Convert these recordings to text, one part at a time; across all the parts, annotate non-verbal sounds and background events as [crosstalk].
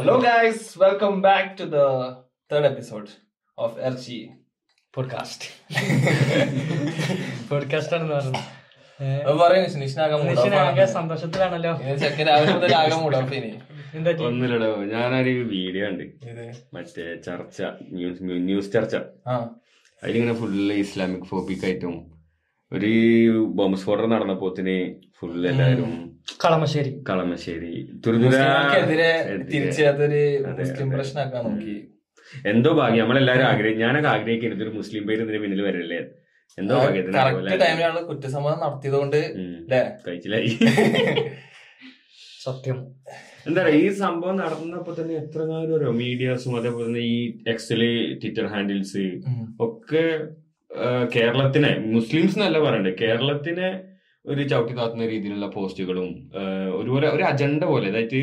Hello, guys welcome back to the third episode of എർജി podcast podcast ആണെന്ന് പറഞ്ഞു. ഒന്നിലടോ നിഷ്ണാകെ മനുഷ്യനാകെ സന്തോഷത്തിലാണല്ലോ. ഞാനൊരു video ഉണ്ട് ഇത് മറ്റേ ചർച്ച ന്യൂസ് ന്യൂസ് ചർച്ച. ആ. അതിലിങ്ങനെ ഫുള്ള് ഇസ്ലാമിക് ഫോബിക് ആയിട്ടും ഒരു ബോംബ് സ്ഫോടനം നടന്നപ്പോത്തിന് ഫുള്ള് എല്ലാരും കളമശ്ശേരി. കളമശ്ശേരി. പ്രശ്നമാക്കാൻ നോക്കി. എന്തോ ഭാഗ്യം. നമ്മളെല്ലാരും ആഗ്രഹിക്കും ഞാനൊക്കെ ആഗ്രഹിക്കുന്നത് ഇതൊരു മുസ്ലിം പേര് ഇതിന് പിന്നിൽ വരല്ലേ. എന്തോ ടൈമിലാണ് കുറ്റസമ്മതം നടത്തിയതുകൊണ്ട്. കഴിച്ചില്ലായി [laughs] സത്യം. എന്താ പറയാ ഈ സംഭവം നടന്നപ്പോ തന്നെ എത്ര കാലം മീഡിയാസും അതേപോലെ തന്നെ ഈ എക്സൽ ട്വിറ്റർ ഹാൻഡിൽസ് ഒക്കെ കേരളത്തിനെ മുസ്ലിംസ് എന്നല്ല പറയണ്ടേ കേരളത്തിനെ ഒരു ചവിട്ടി താത്തുന്ന രീതിയിലുള്ള പോസ്റ്റുകളും ഒരുപോലെ ഒരു അജണ്ട പോലെ അതായത്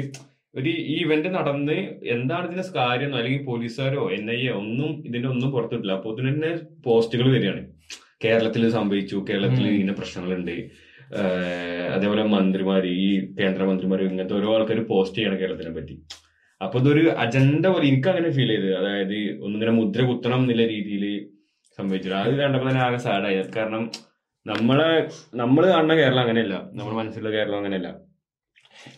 ഒരു ഈ ഇവന്റ് നടന്ന് എന്താണ് ഇതിന്റെ കാര്യം അല്ലെങ്കിൽ പോലീസുകാരോ എൻ ഐ എ ഒന്നും ഇതിന്റെ ഒന്നും പുറത്തിട്ടില്ല. അപ്പൊ ഇതിന് തന്നെ പോസ്റ്റുകൾ വരികയാണ്. കേരളത്തിൽ സംഭവിച്ചു കേരളത്തിൽ. ഇങ്ങനെ പ്രശ്നങ്ങളുണ്ട്. അതേപോലെ മന്ത്രിമാര് ഈ കേന്ദ്രമന്ത്രിമാര് ഇങ്ങനത്തെ ഓരോ ആൾക്കാർ പോസ്റ്റ് ചെയ്യണം കേരളത്തിനെ പറ്റി. അപ്പൊ ഇതൊരു അജണ്ട പോലെ എനിക്ക് അങ്ങനെ ഫീൽ ചെയ്ത് അതായത് ഒന്നിങ്ങനെ മുദ്ര കുത്തണം എന്നുള്ള രീതിയിൽ സംഭവിച്ചു അത് കണ്ടപ്പോ തന്നെ ആകെ സാഡായി കാരണം നമ്മളെ നമ്മൾ കാണുന്ന കേരളം അങ്ങനെയല്ല. നമ്മൾ മനസ്സിലുള്ള കേരളം അങ്ങനെയല്ല.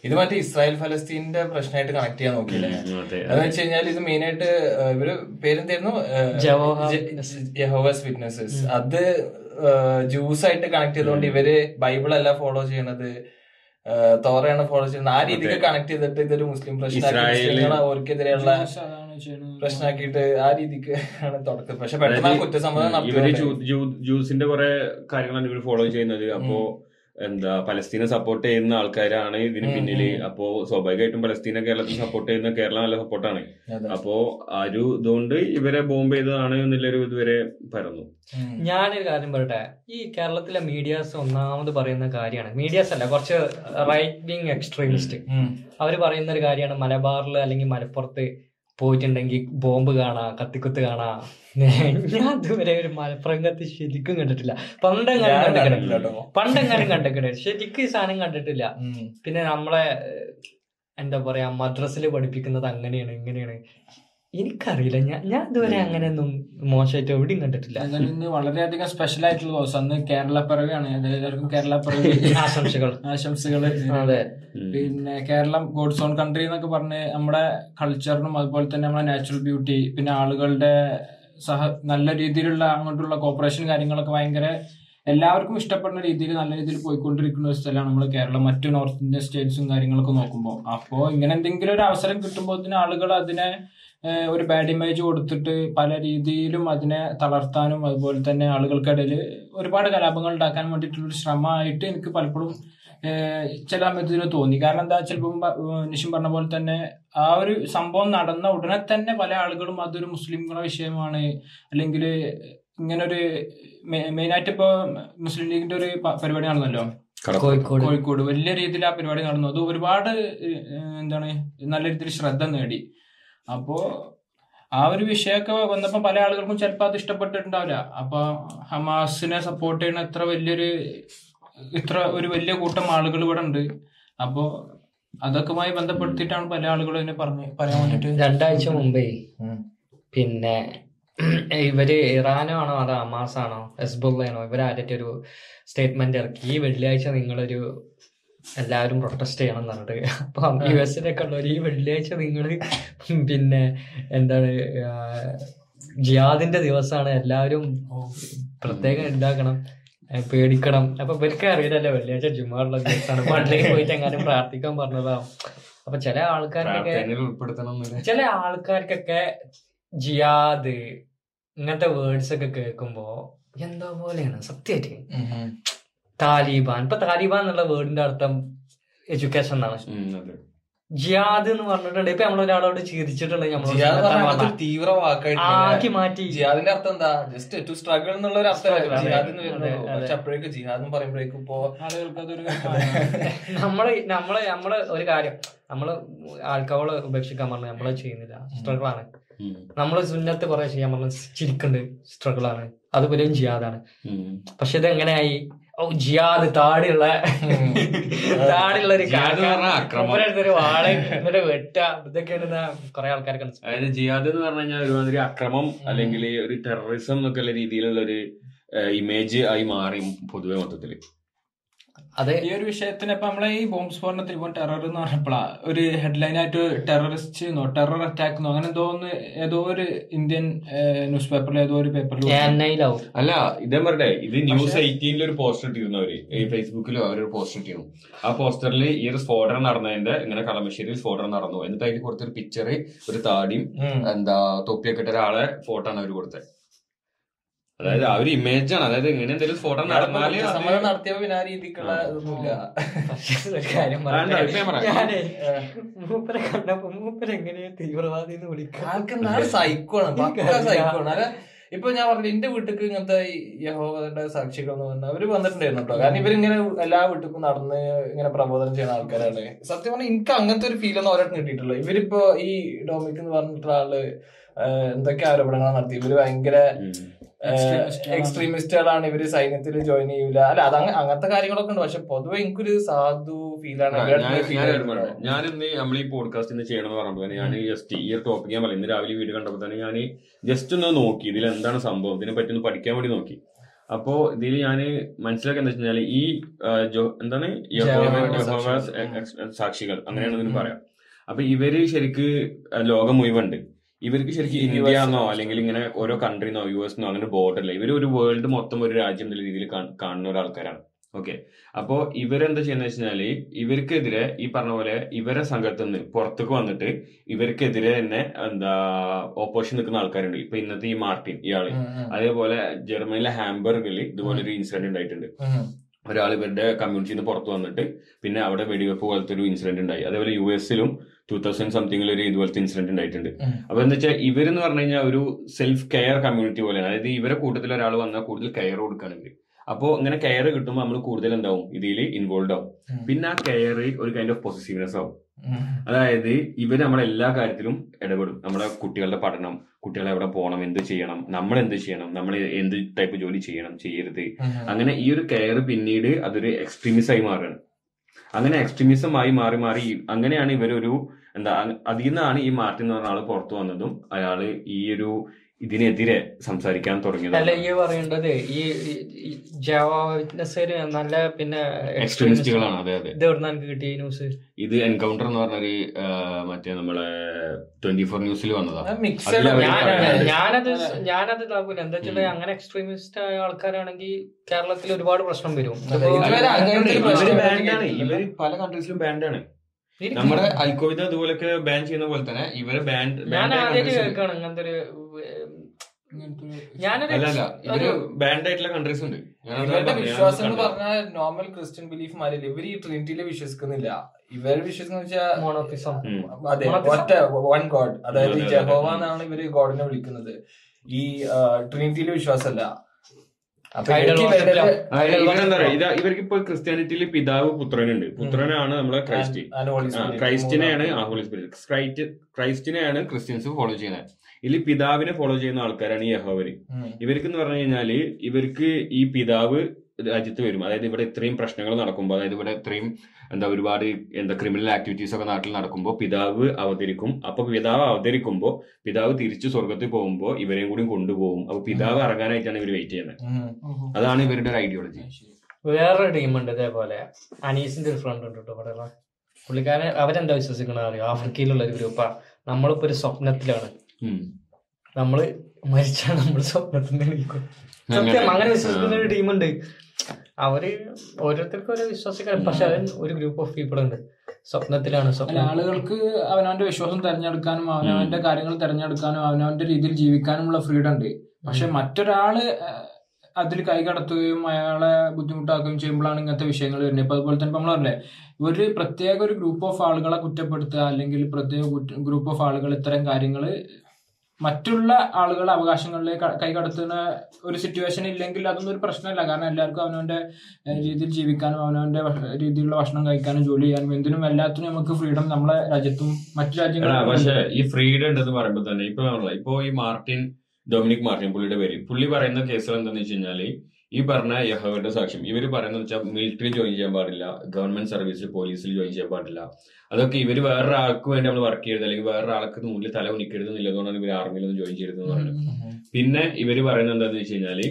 ഇത് മറ്റേ ഇസ്രായേൽ ഫലസ്തീന്റെ പ്രശ്നമായിട്ട് കണക്ട് ചെയ്യാൻ നോക്കിയില്ലേ? അതെന്ന് വെച്ച് കഴിഞ്ഞാൽ ഇത് മെയിൻ ആയിട്ട് ഇവർ പേരെന്തായിരുന്നു? ജഹോവസ് യഹോവസ് വിറ്റ്നസസ് അത് ജ്യൂസ് ആയിട്ട് കണക്ട് ചെയ്തുകൊണ്ട് ഇവർ ബൈബിൾ അല്ല ഫോളോ ചെയ്യണത്. തോറയാണ് ഫോളോ ചെയ്യുന്നത്. ആ രീതിക്ക് കണക്ട് ചെയ്തിട്ട് ഇതൊരു മുസ്ലിം പ്രശ്നമാക്കി അവർക്കെതിരെയുള്ള പ്രശ്നമാക്കിയിട്ട് ആ രീതിക്ക് ആണ് തുടക്കം. പക്ഷെ പെട്ടെന്ന് കുറ്റസമ്മതം ഇവർ നടത്തി ജൂ- ജൂ- ജ്യൂസിന്റെ കുറെ കാര്യങ്ങളാണ് ഇവർ ഫോളോ ചെയ്യുന്നത്. അപ്പോ എന്താ പലസ്തീനെ സപ്പോർട്ട് ചെയ്യുന്ന ആൾക്കാരാണ് ഇതിന് പിന്നിൽ. അപ്പോ സ്വാഭാവികമായിട്ടും പലസ്തീനെ കേരളത്തിൽ സപ്പോർട്ട് ചെയ്യുന്ന കേരളം നല്ല സപ്പോർട്ടാണ്. അപ്പോ ആ ഒരു ഇതുകൊണ്ട് ഇവരെ ബോംബ് ചെയ്തതാണ് എന്നുള്ളൊരു ഇതുവരെ പരന്നു. ഉം. ഞാനൊരു കാര്യം പറയട്ടെ. ഈ കേരളത്തിലെ മീഡിയാസ് ഒന്നാമത് പറയുന്ന കാര്യമാണ്. മീഡിയാസ് അല്ല കുറച്ച് റൈറ്റ് വിങ് എക്സ്ട്രീമിസ്റ്റ് അവർ അവർ പറയുന്ന ഒരു കാര്യമാണ് മലബാറിൽ അല്ലെങ്കിൽ മലപ്പുറത്ത് പോയിട്ടുണ്ടെങ്കിൽ ബോംബ് കാണാ കത്തിക്കുത്ത് കാണാ. ഞാൻ ഇതുവരെ ഒരു മലപ്പുറം കത്തി ശരിക്കും കണ്ടിട്ടില്ല. പണ്ടെങ്ങാനും കണ്ടിട്ടില്ല കണ്ടിട്ടില്ല. പണ്ടെങ്ങാനും കണ്ടിട്ടുണ്ട് ശരിക്കും ഈ സാധനം കണ്ടിട്ടില്ല. പിന്നെ നമ്മളെ എന്താ പറയാ മദ്രസിൽ പഠിപ്പിക്കുന്നത് അങ്ങനെയാണ് ഇങ്ങനെയാണ്. എനിക്കറിയില്ല. ഞാൻ ഞാൻ ഇതുവരെ അങ്ങനെയൊന്നും മോശമായിട്ട് എവിടെയും കണ്ടിട്ടില്ല. ഇന്ന് വളരെയധികം സ്പെഷ്യൽ ആയിട്ടുള്ള ദിവസം. അന്ന് കേരള പിറവിയാണ് എല്ലാവർക്കും കേരള പിറവി [laughs] ആശംസകൾ. ആശംസകൾ അതെ. പിന്നെ കേരളം ഗോഡ്സ് ഓൺ കൺട്രി എന്നൊക്കെ പറഞ്ഞ് നമ്മുടെ കൾച്ചറിനും അതുപോലെ തന്നെ നമ്മുടെ നാച്ചുറൽ ബ്യൂട്ടി പിന്നെ ആളുകളുടെ സഹ നല്ല രീതിയിലുള്ള അങ്ങോട്ടുള്ള കോപ്പറേഷൻ കാര്യങ്ങളൊക്കെ ഭയങ്കര എല്ലാവർക്കും ഇഷ്ടപ്പെടുന്ന രീതിയിൽ നല്ല രീതിയിൽ പോയിക്കൊണ്ടിരിക്കുന്ന ഒരു സ്ഥലമാണ് നമ്മൾ കേരളം. മറ്റു നോർത്ത് ഇന്ത്യൻ സ്റ്റേറ്റ്സും കാര്യങ്ങളൊക്കെ നോക്കുമ്പോൾ അപ്പോൾ ഇങ്ങനെ എന്തെങ്കിലും ഒരു അവസരം കിട്ടുമ്പോൾ ആളുകൾ അതിനെ ഒരു ബാഡ് ഇമേജ് കൊടുത്തിട്ട് പല രീതിയിലും അതിനെ തളർത്താനും അതുപോലെ തന്നെ ആളുകൾക്കിടയിൽ ഒരുപാട് കലാപങ്ങൾ ഉണ്ടാക്കാൻ വേണ്ടിയിട്ടുള്ള ഒരു ശ്രമമായിട്ട് എനിക്ക് പലപ്പോഴും ചില സമയത്ത് ഇതിന് തോന്നി. കാരണം എന്താ ചിലപ്പം നിഷിം പറഞ്ഞ പോലെ തന്നെ ആ ഒരു സംഭവം നടന്ന ഉടനെ തന്നെ പല ആളുകളും അതൊരു മുസ്ലിംകളുടെ വിഷയമാണ്. അല്ലെങ്കിൽ ഇങ്ങനൊരു ഒരു മെയിനായിട്ട് ഇപ്പൊ മുസ്ലിം ലീഗിന്റെ ഒരു പരിപാടി നടന്നല്ലോ? കോഴിക്കോട്. കോഴിക്കോട്. വലിയ രീതിയിൽ ആ പരിപാടി നടന്നു. അത് ഒരുപാട് എന്താണ് നല്ല രീതിയിൽ ശ്രദ്ധ നേടി. അപ്പോ ആ ഒരു വിഷയമൊക്കെ വന്നപ്പോ പല ആളുകൾക്കും ചിലപ്പോ അത് ഇഷ്ടപ്പെട്ടിട്ടുണ്ടാവില്ല. അപ്പൊ ഹമാസിനെ സപ്പോർട്ട് ചെയ്യുന്ന ഇത്ര വലിയൊരു ഇത്ര ഒരു വലിയ കൂട്ടം ആളുകൾ ഇവിടെ ഉണ്ട്. അപ്പോ അതൊക്കെയുമായി ബന്ധപ്പെടുത്തിയിട്ടാണ് പല ആളുകളും എന്നെ പറഞ്ഞു പറയാൻ വേണ്ടിട്ട് രണ്ടാഴ്ച മുമ്പേ പിന്നെ ഇവർ ഇറാനോ ആണോ അതോ ഹമാസ് ആണോ ഹെസ്ബുള്ളയാണോ ഇവരാരൊക്കെ ഒരു സ്റ്റേറ്റ്മെന്റ് ഇറക്കി. ഈ വെള്ളിയാഴ്ച നിങ്ങളൊരു എല്ലാവരും പ്രൊട്ടസ്റ്റ് ചെയ്യണം എന്ന് പറഞ്ഞിട്ട്. അപ്പൊ യു എസിലൊക്കെ ഉള്ളവർ ഈ വെള്ളിയാഴ്ച നിങ്ങൾ പിന്നെ എന്താണ് ജിയാദിന്റെ ദിവസമാണ് എല്ലാവരും പ്രത്യേകം ഉണ്ടാക്കണം പേടിക്കണം. അപ്പൊ ഇവർക്ക് അറിയില്ലല്ലോ വെള്ളിയാഴ്ച ജുമാറുള്ള ദിവസമാണ് പള്ളിയിൽ പോയിട്ട് എങ്ങാനും പ്രാർത്ഥിക്കാൻ പറഞ്ഞതാവും. അപ്പൊ ചില ആൾക്കാർക്കൊക്കെ. ചില ആൾക്കാർക്കൊക്കെ ജിയാദ് ഇങ്ങനത്തെ വേർഡ്സ് ഒക്കെ കേൾക്കുമ്പോ എന്തോ പോലെയാണ്. സത്യമായിട്ട്. താലിബാൻ. ഇപ്പൊ താലിബാൻ എന്നുള്ള വേർഡിന്റെ അർത്ഥം എഡ്യൂക്കേഷൻ എന്നാണ്. ജിയാദ് എന്ന് പറഞ്ഞിട്ടുണ്ട്. ഇപ്പൊ നമ്മളൊരാളോട് ചിരിച്ചിട്ടുണ്ടെങ്കിൽ നമ്മൾ ജിഹാദ് എന്ന് പറഞ്ഞാൽ അതൊരു തീവ്ര ആക്കി മാറ്റി. ജിയാദിന്റെ അർത്ഥം എന്താ? ജസ്റ്റ് ടു സ്ട്രഗിൾ എന്നുള്ള ഒരു അർത്ഥം Struggle, അതെ. ജിഹാദ് എന്ന് അതെ, പക്ഷെ അപ്പോഴേക്കും ജിഹാദ് എന്ന് പറയുമ്പോഴേക്കും ഇപ്പോ [laughs] നമ്മൾ നമ്മൾ നമ്മൾ ഒരു കാര്യം. നമ്മൾ ആൽക്കഹോൾ ഉപേക്ഷിക്കാൻ പറഞ്ഞു. നമ്മൾ ചെയ്യുന്നില്ല. സ്ട്രഗിൾ ആണ്. നമ്മൾ സുന്നത്ത് കുറെ ചെയ്യാൻ പറഞ്ഞു. ചിരിക്കുന്നുണ്ട്. സ്ട്രഗിൾ ആണ്. അതുപോലെയും ജിയാദാണ്. പക്ഷെ ഇത് എങ്ങനെയായി ജിയാദ് താടിയുള്ള [laughs] താടിയുള്ള ഒരു. ഒരു വാൾ എന്നിട്ട് വെട്ട. ഇതൊക്കെയാണ് കുറെ ആൾക്കാർക്ക് അതായത് ജിയാദ് എന്ന് പറഞ്ഞു കഴിഞ്ഞാൽ ഒരുമാതിരി അക്രമം അല്ലെങ്കിൽ ഒരു ടെററിസം എന്നൊക്കെ ഉള്ള രീതിയിലുള്ള ഒരു ഇമേജ് ആയി മാറി പൊതുവെ മൊത്തത്തിൽ. അത്. ഈ ഒരു വിഷയത്തിന് ഇപ്പൊ നമ്മളെ ഈ ബോംബ് സ്ഫോടനത്തിൽ ഇപ്പോൾ ടെറർ എന്ന് പറഞ്ഞപ്പോഴാ ഒരു ഹെഡ്ലൈൻ ആയിട്ട് ടെററിസ്റ്റ് എന്നോ ടെറർ അറ്റാക്ക് എന്നോ അങ്ങനെ എന്തോ ഒന്ന് ഏതോ ഒരു ഇന്ത്യൻ ന്യൂസ് പേപ്പറിൽ ഏതോ ഒരു പേപ്പറിൽ അല്ല ഇതേ പറയട്ടെ ഇത് ന്യൂസ് എയ്റ്റീനിൽ ഒരു പോസ്റ്റർ ഇട്ടിരുന്നു അവർ ഈ ഫേസ്ബുക്കിലും അവർ ഒരു പോസ്റ്റർ ഇട്ടിരുന്നു. ആ പോസ്റ്ററിൽ ഈ ഒരു സ്ഫോടനം നടന്നതിന്റെ ഇങ്ങനെ കളമശ്ശേരിയിൽ സ്ഫോടനം നടന്നു. എന്നിട്ട് അതിൽ കൊടുത്തൊരു പിക്ചർ ഒരു താടിയും എന്താ തൊപ്പിയൊക്കെ ഇട്ട ഒരാളെ ഫോട്ടോ ആണ് അവർ കൊടുത്തത് അതായത് ആ ഒരു ഇമേജ് ആണ്. അതായത് ഇങ്ങനെ എന്തെങ്കിലും ഫോട്ടോ നടന്നാൽ സമ്മതം നടത്തിയ പിന്നെ ആ രീതിക്കുള്ള മൂപ്പരെ കണ്ടപ്പോ മൂപ്പരെ എങ്ങനെ തീവ്രവാദി എന്ന് വിളിക്കാം ആൾക്കെന്താ സൈക്കോണ് ഇപ്പൊ ഞാൻ പറഞ്ഞു എന്റെ വീട്ടിക്ക് ഇങ്ങനത്തെ യഹോവയുടെ സാക്ഷികൾ എന്ന് പറഞ്ഞാൽ അവർ വന്നിട്ടുണ്ടായിരുന്നു കേട്ടോ കാരണം ഇവരിങ്ങനെ എല്ലാ വീട്ടിലും നടന്ന് ഇങ്ങനെ പ്രബോധനം ചെയ്യുന്ന ആൾക്കാരാണ്. സത്യം പറഞ്ഞാൽ എനിക്ക് അങ്ങനത്തെ ഒരു ഫീൽ ഒന്നും അവരായിട്ട് കിട്ടിയിട്ടില്ല. ഇവരിപ്പോ ഈ ഡോമിക് എന്ന് പറഞ്ഞിട്ടുള്ള ആൾ എന്തൊക്കെ ആരോപണങ്ങൾ നടത്തി ഇവർ ഭയങ്കര. എക്സ്ട്രീമിസ്റ്റുകളാണ് ഇവർ സൈന്യത്തിൽ ജോയിൻ ചെയ്യൂല. അല്ല അത് അങ്ങ- അങ്ങനത്തെ കാര്യങ്ങളൊക്കെ ഉണ്ട് പക്ഷെ പൊതുവെ എനിക്കൊരു സാധു ഫീലാണ് ഞാൻ ഇന്ന് നമ്മൾ ഈ പോഡ്കാസ്റ്റ് ഇന്ന് ചെയ്യണമെന്ന് പറയുമ്പോൾ തന്നെ ഞാൻ ജസ്റ്റ് ഈ ഒരു ടോപ്പിക് ഞാൻ പറഞ്ഞു ഇന്ന് രാവിലെ വീട് കണ്ടപ്പോൾ തന്നെ ഞാൻ ജസ്റ്റ് ഒന്ന് നോക്കി. ഇതിൽ എന്താണ് സംഭവം? ഇതിനെ പറ്റി ഒന്ന് പഠിക്കാൻ വേണ്ടി നോക്കി. അപ്പോ ഇതിൽ ഞാൻ മനസ്സിലാക്കുക എന്താ വെച്ചാൽ ഈ ജോ- എന്താണ്? സാക്ഷികൾ. അങ്ങനെയാണ് ഇതിന് പറയാം. അപ്പൊ ഇവർ ശരിക്ക് ലോകം മുഴുവുണ്ട് ഇവർക്ക് ശരിക്കും ഇന്ത്യ എന്നോ അല്ലെങ്കിൽ ഇങ്ങനെ ഓരോ കൺട്രിന്നോ യു എസ് എന്നോ അങ്ങനെ ബോർഡർ ഇല്ല ഇവർ ഒരു വേൾഡ് മൊത്തം ഒരു രാജ്യം എന്നുള്ള രീതിയിൽ കാണുന്ന ഒരു ആൾക്കാരാണ്. ഓക്കെ അപ്പോ ഇവരെന്താ ചെയ്യുന്നത് വെച്ചാൽ ഇവർക്കെതിരെ ഈ പറഞ്ഞ പോലെ ഇവരെ സംഘത്തിൽ നിന്ന് പുറത്തേക്ക് വന്നിട്ട് ഇവർക്കെതിരെ തന്നെ എന്താ ഓപ്പോസിഷൻ നിൽക്കുന്ന ആൾക്കാരുണ്ട്. ഇപ്പൊ ഇന്നത്തെ ഈ മാർട്ടിൻ ഇയാൾ. അതേപോലെ ജർമ്മനിയിലെ ഹാംബർഗിൽ ഇതുപോലെ ഒരു ഇൻസിഡന്റ് ഉണ്ടായിട്ടുണ്ട്. ഒരാൾ ഇവരുടെ കമ്മ്യൂണിറ്റിന്ന് നിന്ന് പുറത്തു വന്നിട്ട് പിന്നെ അവിടെ വെടിവെപ്പ് പോലത്തെ ഒരു ഇൻസിഡന്റ് ഉണ്ടായി. അതേപോലെ യു എസിലും ടൂ തൗസൻഡ് സംതിങ്ങിൽ ഒരു ഇതുപോലത്തെ ഇൻസിഡന്റ് ഉണ്ടായിട്ടുണ്ട്. അപ്പൊ എന്താ വെച്ചാൽ ഇവരെന്ന് പറഞ്ഞു കഴിഞ്ഞാൽ ഒരു സെൽഫ് കെയർ കമ്മ്യൂണിറ്റി പോലെയാണ്. അതായത് ഇവരെ കൂട്ടത്തിൽ ഒരാൾ വന്നാൽ കൂടുതൽ കെയർ കൊടുക്കുകയാണെങ്കിൽ അപ്പോൾ അപ്പോ ഇങ്ങനെ കെയർ കിട്ടുമ്പോൾ നമ്മൾ കൂടുതൽ എന്താവും? ഇതിൽ ഇൻവോൾവ് ആവും. പിന്നെ ആ കെയർ ഒരു കൈൻഡ് ഓഫ് പോസിറ്റീവ്നെസ് ആവും. അതായത് ഇവർ നമ്മളെ എല്ലാ കാര്യത്തിലും ഇടപെടും. നമ്മുടെ കുട്ടികളുടെ പഠനം കുട്ടികളെ എവിടെ പോകണം എന്ത് ചെയ്യണം നമ്മൾ എന്ത് ചെയ്യണം നമ്മൾ എന്ത് ടൈപ്പ് ജോലി ചെയ്യണം ചെയ്യരുത്. അങ്ങനെ ഈ ഒരു കെയർ പിന്നീട് അതൊരു എക്സ്ട്രീമിസം ആയി മാറുകയാണ്. അങ്ങനെ എക്സ്ട്രീമിസം ആയി മാറി മാറി അങ്ങനെയാണ് ഇവരൊരു എന്താ അതിൽ നിന്നാണ് ഈ മാർട്ടിൻ എന്ന് പറഞ്ഞ ആൾ പുറത്തു വന്നതും അയാൾ ഈ ഒരു ഇതിനെതിരെ സംസാരിക്കാൻ തുടങ്ങിയത്. അല്ല ഈ പറയേണ്ടത് ഈ ജവാനസര് നല്ല പിന്നെ എക്സ്ട്രീമിസ്റ്റുകളാണ് അതെ അതെ. ഇത് എവിടെ എനിക്ക് കിട്ടിയ ന്യൂസ് ഇത് എൻകൗണ്ടർ എന്ന് പറഞ്ഞൊരു മറ്റേ നമ്മളെ ട്വന്റി ഫോർ ന്യൂസിൽ വന്നതാ മിക്സഡ് അതിലവര് ഞാൻ പറയുന്നത്. ഞാനത് ഞാനത് ഇതാക്കൂല. എന്താ വെച്ചാൽ അങ്ങനെ എക്സ്ട്രീമിസ്റ്റ് ആയ ആൾക്കാരാണെങ്കിൽ കേരളത്തിൽ ഒരുപാട് പ്രശ്നം വരും. പല കൺട്രീസിലും ബാൻഡാണ് നമ്മുടെ അൽക്കോവിദ അതുപോലൊക്കെ ബാൻ ചെയ്യുന്ന പോലെ തന്നെ ഇവർ ബാൻ ഞാൻ ആദ്യമായിട്ട് കേൾക്കാണ് ഒരു ഇവരുടെ വിശ്വാസം എന്ന് പറഞ്ഞാൽ നോർമൽ ക്രിസ്ത്യൻ ബിലീഫ് മാരില്ല ഇവർ ഈ ട്രിനിറ്റിയിൽ വിശ്വസിക്കുന്നില്ല. ഇവർ വിശ്വസിക്കുന്ന വെച്ചാൽ മോണോത്തിസം അതെ ഒറ്റ വൺ ഗോഡ് അതായത് അതെ, അതെ, ജഹോവ എന്നാണ് ഇവർ ഗോഡിനെ വിളിക്കുന്നത്. ഈ ട്രിനിറ്റിയിൽ വിശ്വാസമല്ല. ഇവർക്ക് ഇപ്പൊ ക്രിസ്ത്യാനിറ്റിയിൽ പിതാവ് പുത്രനുണ്ട്. പുത്രനാണ് നമ്മളെ ക്രൈസ്റ്റ് and Holy ആ, Spirit. ക്രൈസ്റ്റിനെയാണ് ആ ഹോളി സ്പിരിറ്റ് ക്രൈസ്റ്റ് ക്രൈസ്റ്റിനെയാണ് ക്രിസ്ത്യൻസ് ഫോളോ ചെയ്യുന്നത്. ഇതിൽ പിതാവിനെ ഫോളോ ചെയ്യുന്ന ആൾക്കാരാണ് ഈ യഹോവര്. ഇവർക്ക് എന്ന് പറഞ്ഞു കഴിഞ്ഞാൽ ഇവർക്ക് ഈ പിതാവ് രാജ്യത്ത് വരും. അതായത് ഇവിടെ ഇത്രയും പ്രശ്നങ്ങൾ നടക്കുമ്പോൾ അതായത് ഇവിടെ ഇത്രയും എന്താ ഒരുപാട് എന്താ ക്രിമിനൽ ആക്ടിവിറ്റീസ് ഒക്കെ നാട്ടിൽ നടക്കുമ്പോൾ പിതാവ് അവതരിക്കും. അപ്പൊ പിതാവ് അവതരിക്കുമ്പോൾ പിതാവ് തിരിച്ചു സ്വർഗത്തിൽ പോകുമ്പോൾ ഇവരെയും കൂടി കൊണ്ടുപോകും. അപ്പൊ പിതാവ് ഇറങ്ങാനായിട്ടാണ് ഇവർ വെയിറ്റ് ചെയ്യുന്നത് അതാണ് ഇവരുടെ ഒരു ഐഡിയോളജി വേറൊരു ടീമുണ്ട് ഇതേപോലെ. അനീസിന്റെ ഒരു ഫ്രണ്ട് ഉണ്ട് കേട്ടോ ഇവിടെ. പുള്ളിക്കാരൻ അവരെന്താ വിശ്വസിക്കണത് അറിയോ? ആഫ്രിക്കയിലുള്ള ഒരു ഗ്രൂപ്പാ. നമ്മളിപ്പോ ഒരു സ്വപ്നത്തിലാണ്. നമ്മൾ മരിച്ചാണ് നമ്മൾ സ്വപ്നത്തിന്റെ അങ്ങനെ. വിശ്വസിക്കുന്ന ഒരു ടീമുണ്ട് അവർ ഓരോരുത്തർക്കും ഓരോ വിശ്വസിക്കാൻ പക്ഷെ അവൻ ഒരു ഗ്രൂപ്പ് ഓഫ് പീപ്പിൾ ഉണ്ട്. സ്വപ്നത്തിലാണ് സ്വപ്നം. ആളുകൾക്ക് അവനവന്റെ വിശ്വാസം തെരഞ്ഞെടുക്കാനും അവനവന്റെ കാര്യങ്ങൾ തെരഞ്ഞെടുക്കാനും അവനവന്റെ രീതിയിൽ ജീവിക്കാനുമുള്ള ഫ്രീഡം ഉണ്ട്. പക്ഷെ മറ്റൊരാൾ അതിൽ കൈ കടത്തുകയും അയാളെ ബുദ്ധിമുട്ടാക്കുകയും ചെയ്യുമ്പോഴാണ് ഇങ്ങനത്തെ വിഷയങ്ങൾ വരുന്നത്. ഇപ്പൊ അതുപോലെ തന്നെ നമ്മൾ പറഞ്ഞില്ലേ ഒരു പ്രത്യേക ഒരു ഗ്രൂപ്പ് ഓഫ് ആളുകളെ കുറ്റപ്പെടുത്തുക അല്ലെങ്കിൽ പ്രത്യേക ഗ്രൂപ്പ് ഓഫ് ആളുകൾ ഇത്തരം കാര്യങ്ങൾ മറ്റുള്ള ആളുകളുടെ അവകാശങ്ങളിലേക്ക് കൈകടത്തുന്ന ഒരു സിറ്റുവേഷൻ ഇല്ലെങ്കിൽ അതൊന്നും ഒരു പ്രശ്നമല്ല. കാരണം എല്ലാവർക്കും അവനവന്റെ രീതിയിൽ ജീവിക്കാനും അവനവന്റെ രീതിയിലുള്ള ഭക്ഷണം കഴിക്കാനും ജോലി ചെയ്യാനും എന്തിനും എല്ലാത്തിനും നമുക്ക് ഫ്രീഡം നമ്മളെ രാജ്യത്തും മറ്റു രാജ്യങ്ങളും പക്ഷേ ഈ ഫ്രീഡം ഉണ്ടെന്ന് പറയുമ്പോൾ തന്നെ ഇപ്പൊ ഇപ്പോ ഈ മാർട്ടിൻ ഡൊമിനിക് മാർട്ടിൻ പുള്ളിയുടെ പേര്. പുള്ളി പറയുന്ന കേസുകൾ എന്താണെന്ന് വെച്ച് കഴിഞ്ഞാൽ ഈ പറഞ്ഞ യഹോയുടെ സാക്ഷ്യം. ഇവർ പറയുന്നത് വെച്ചാൽ മിലിറ്ററി ജോയിൻ ചെയ്യാൻ പാടില്ല ഗവൺമെന്റ് സർവീസ് പോലീസിൽ ജോയിൻ ചെയ്യാൻ പാടില്ല. അതൊക്കെ ഇവർ വേറൊരാൾക്ക് വേണ്ടി നമ്മൾ വർക്ക് ചെയ്യരുത് അല്ലെങ്കിൽ വേറൊരാൾക്ക് മുന്നിൽ തല ഉണിക്കരുത് എന്നുള്ളതുകൊണ്ടാണ് ഇവർ ആർമിയിലൊന്നും ജോയിൻ ചെയ്യരുതെന്ന് പറയുന്നത്. പിന്നെ ഇവർ പറയുന്നത് എന്താന്ന് വെച്ച് കഴിഞ്ഞാൽ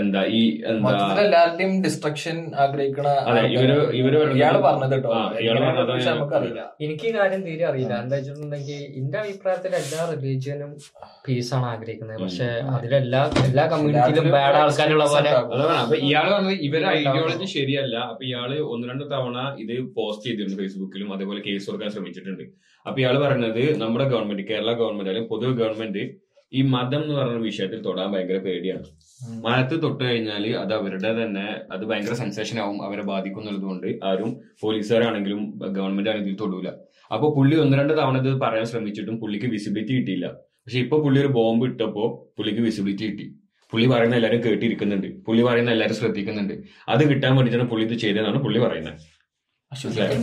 എന്താ ഈ എന്താ എല്ലാവരുടെയും ഡിസ്ട്രക്ഷൻ ആഗ്രഹിക്കണ അതെ ഇവർ ഇവർ ഇയാൾ പറഞ്ഞത് കേട്ടോ. ഇയാൾ പറഞ്ഞത് നമുക്കറിയില്ല. എനിക്ക് ഈ കാര്യം തീരെ അറിയില്ല. എന്താ വെച്ചിട്ടുണ്ടെങ്കിൽ എന്റെ അഭിപ്രായത്തിൽ എല്ലാ റിലീജിയനും പീസ് ആണ് ആഗ്രഹിക്കുന്നത്. പക്ഷെ അതിലെല്ലാ എല്ലാ കമ്മ്യൂണിറ്റിയിലും ബാഡ് ആൾക്കാരുള്ള പോലെ അപ്പൊ ഇയാൾ പറഞ്ഞത് ഇവരെ ഐഡിയോളജി ശരിയല്ല. അപ്പൊ ഇയാൾ ഒന്ന് രണ്ട് തവണ ഇത് പോസ്റ്റ് ചെയ്തിട്ടുണ്ട് ഫേസ്ബുക്കിലും അതേപോലെ കേസ് കൊടുക്കാൻ ശ്രമിച്ചിട്ടുണ്ട്. അപ്പൊ ഇയാൾ പറയുന്നത് നമ്മുടെ ഗവൺമെന്റ് കേരള ഗവൺമെന്റ് അല്ലെങ്കിൽ പൊതു ഗവൺമെന്റ് ഈ മതം എന്ന് പറയുന്ന വിഷയത്തിൽ തൊടാൻ ഭയങ്കര പേടിയാണ്. മതത്തിൽ തൊട്ട് കഴിഞ്ഞാൽ അത് അവരുടെ തന്നെ അത് ഭയങ്കര സെൻസേഷൻ ആവും അവരെ ബാധിക്കുന്നുള്ളത് കൊണ്ട് ആരും പോലീസുകാരാണെങ്കിലും ഗവൺമെന്റ് ആണെങ്കിലും തൊടൂല. അപ്പൊ പുള്ളി ഒന്ന് രണ്ട് തവണ ഇത് പറയാൻ ശ്രമിച്ചിട്ടും പുള്ളിക്ക് വിസിബിലിറ്റി കിട്ടിയില്ല. പക്ഷെ ഇപ്പൊ പുള്ളി ഒരു ബോംബ് ഇട്ടപ്പോ പുള്ളിക്ക് വിസിബിലിറ്റി കിട്ടി. പുള്ളി പറയുന്ന എല്ലാവരും കേട്ടിരിക്കുന്നുണ്ട്. പുള്ളി പറയുന്ന എല്ലാവരും ശ്രദ്ധിക്കുന്നുണ്ട്. അത് കിട്ടാൻ വേണ്ടിയിട്ടാണ് പുള്ളി ഇത് ചെയ്തതെന്നാണ് പുള്ളി പറയുന്നത്.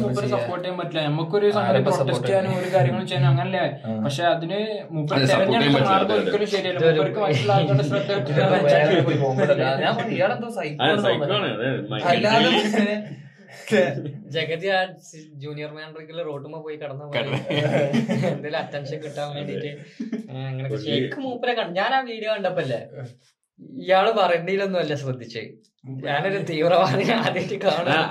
മൂപ്പര് സപ്പോർട്ട് ചെയ്യാൻ പറ്റില്ല. നമുക്കൊരു സംഗതി ആരെപ്പോ support പ്രൊട്ടസ്റ്റ് ചെയ്യാനും ഒരു കാര്യങ്ങളും ചെയ്യാനും അങ്ങനല്ലേ. പക്ഷെ അതിന് മൂപ്പര് തെരഞ്ഞെടുത്ത മാർഗം. ഒരിക്കലും ശരിയല്ല. മൂപ്പർക്ക് മറ്റുള്ള ആൾക്കാരുടെ ശ്രദ്ധ [laughs] ജഗതി ആ ജൂനിയർ മാനറിക്കൽ റോട്ടുമ്പോ പോയി കടന്നു [laughs] എന്തെങ്കിലും അറ്റൻഷൻ കിട്ടാൻ വേണ്ടിട്ട് അങ്ങനെ ശരിക്കും മൂപ്പരെ കണ്ടു ഞാൻ ആ വീഡിയോ കണ്ടപ്പല്ലേ? ഇയാൾ പറയണ്ടിയിലൊന്നും അല്ല ശ്രദ്ധിച്ചേ. ഞാനൊരു തീവ്രവാദി ആദ്യമായിട്ട് കാണാം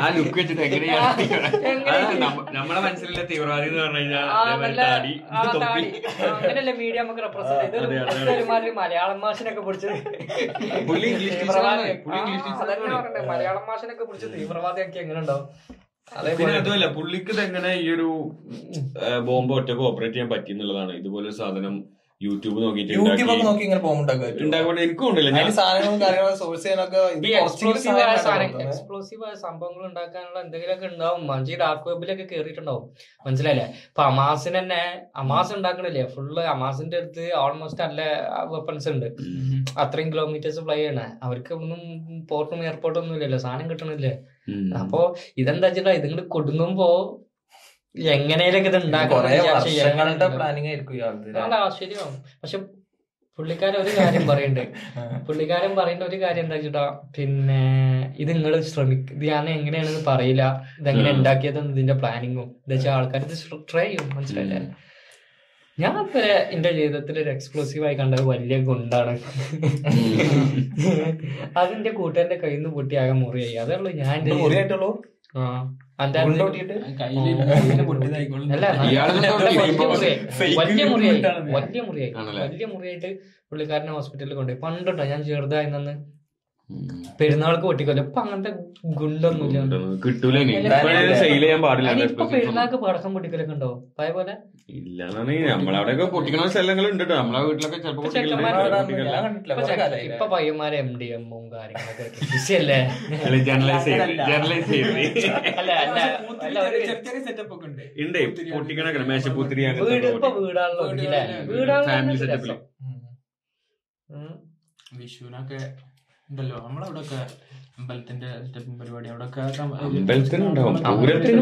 മനസ്സിലുള്ള തീവ്രവാദി എന്ന്. അങ്ങനെയല്ലേ മീഡിയ നമുക്ക് റെപ്രസെന്റ് ചെയ്ത്. ഒരുമാതിരി മലയാളം മാഷിനൊക്കെ പിടിച്ചത് മലയാളം മാഷിനൊക്കെ പിടിച്ച് തീവ്രവാദിയൊക്കെ എങ്ങനെ ഉണ്ടാവും പിന്നെ അതുമല്ല പുള്ളിക്ക് ഇതെങ്ങനെ ഈ ഒരു ബോംബ് ഒറ്റയ്ക്ക് ഓപ്പറേറ്റ് ചെയ്യാൻ പറ്റി എന്നുള്ളതാണ് ഇതുപോലെ സാധനം യൂട്യൂബ് നോക്കിയിട്ട് യൂട്യൂബ് ഒക്കെ ഉണ്ടാക്കി. നോക്കി ഇങ്ങനെ പോകുമ്പോണ്ടാക്കുക ഉണ്ടാക്കുമ്പോൾ എനിക്കും ഉണ്ടല്ലോ ഞാൻ. അതിന് സാധനങ്ങളും കാര്യങ്ങളും സോഴ്സ് ചെയ്യാനൊക്കെ ഇത് ഈ കുറച്ചുകൂടി എക്സ്പ്ലോസീവ് ആയ സംഭവങ്ങൾ ഉണ്ടാക്കാനുള്ള എന്തെങ്കിലുമൊക്കെ ഉണ്ടാവും. മഞ്ചി ഡാർക്ക് വെബിലൊക്കെ കേറിയിട്ടുണ്ടാവും. മനസ്സിലായില്ലേ? ഇപ്പൊ അമാസിന് തന്നെ അമാസ് ഉണ്ടാക്കണില്ലേ? ഫുള്ള് അമാസിന്റെ അടുത്ത് ഓൾമോസ്റ്റ് നല്ല വെപ്പൺസ് ഉണ്ട്. അത്രയും കിലോമീറ്റേഴ്സ് ഫ്ലൈ ചെയ്യണേ. അവർക്ക് ഒന്നും പോർട്ടും എയർപോർട്ടും ഒന്നും ഇല്ലല്ലോ. സാധനം കിട്ടണില്ലേ? അപ്പോ അപ്പൊ ഇതെന്താ വെച്ചിട്ടാ ഇതിങ്ങോട്ട് കൊടുങ്ങുമ്പോ എങ്ങനെയൊക്കെ ഇത് പ്ലാനിങ് ആയിരിക്കും ഇയാൾക്ക് പക്ഷെ പുള്ളിക്കാരൻ ഒരു കാര്യം പറയുന്നുണ്ട് പുള്ളിക്കാരൻ പറയുന്ന ഒരു കാര്യം എന്താ വെച്ചിട്ടാ പിന്നെ ഇത് നിങ്ങൾ ശ്രമിക്ക ഇത് ഞാൻ എങ്ങനെയാണെന്ന് പറയില്ല. ഇതെങ്ങനെ ഉണ്ടാക്കിയത് ഇതിന്റെ പ്ലാനിങ്ങും എന്താ വെച്ചാൽ ആൾക്കാർ ഇത് ട്രൈ ചെയ്യും മനസ്സിലല്ലേ ഞാൻ ഇപ്പൊ എന്റെ ജീവിതത്തിൽ ഒരു എക്സ്ക്ലൂസീവ് ആയി കണ്ടത് വലിയ ഗുണ്ടാണ്. അതിന്റെ കൂട്ടുകാരന്റെ കയ്യിൽ നിന്ന് പൊട്ടിയാകെ മുറിയായി. അതേ ഉള്ളൂ ഞാൻ ആ. വലിയ? മുറിയായിട്ട് പുള്ളിക്കാരനെ ഹോസ്പിറ്റലിൽ കൊണ്ടുപോയി. പണ്ടുണ്ടോ? ഞാൻ ചെറുതായി നിന്ന്. പെരുന്നാൾക്ക് പൊട്ടിക്കൊല്ലോ. ഇപ്പൊ അങ്ങനത്തെ ഗുണ്ടൊന്നുമില്ല. കിട്ടൂല ഇനി. സെയിൽ ചെയ്യാൻ പാടില്ല. അതിന് ഇപ്പൊ പെരുന്നാൾക്ക് പടക്കം പൊട്ടിക്കലൊക്കെ ഉണ്ടോ? അതേപോലെ ഇല്ലാന്നാണ് നമ്മളവിടെയൊക്കെ പൊട്ടിക്കണ സ്ഥലങ്ങൾ ഉണ്ട് കേട്ടോ നമ്മളെ വീട്ടിലൊക്കെ ചിലപ്പോ ഇപ്പൊ പയ്യന്മാരെ എം ഡി എമ്മും കാര്യങ്ങളൊക്കെ ഉണ്ട്. മേശപ്പൂത്തിരി ഇപ്പൊ വീടാണല്ലോ ഫാമിലി. ഉം. വിഷുവിനൊക്കെ ഉണ്ടല്ലോ. അമ്പലത്തിന്റെ സെറ്റപ്പും പരിപാടി അമ്പലത്തിനുണ്ടാവും. പൂരത്തിന്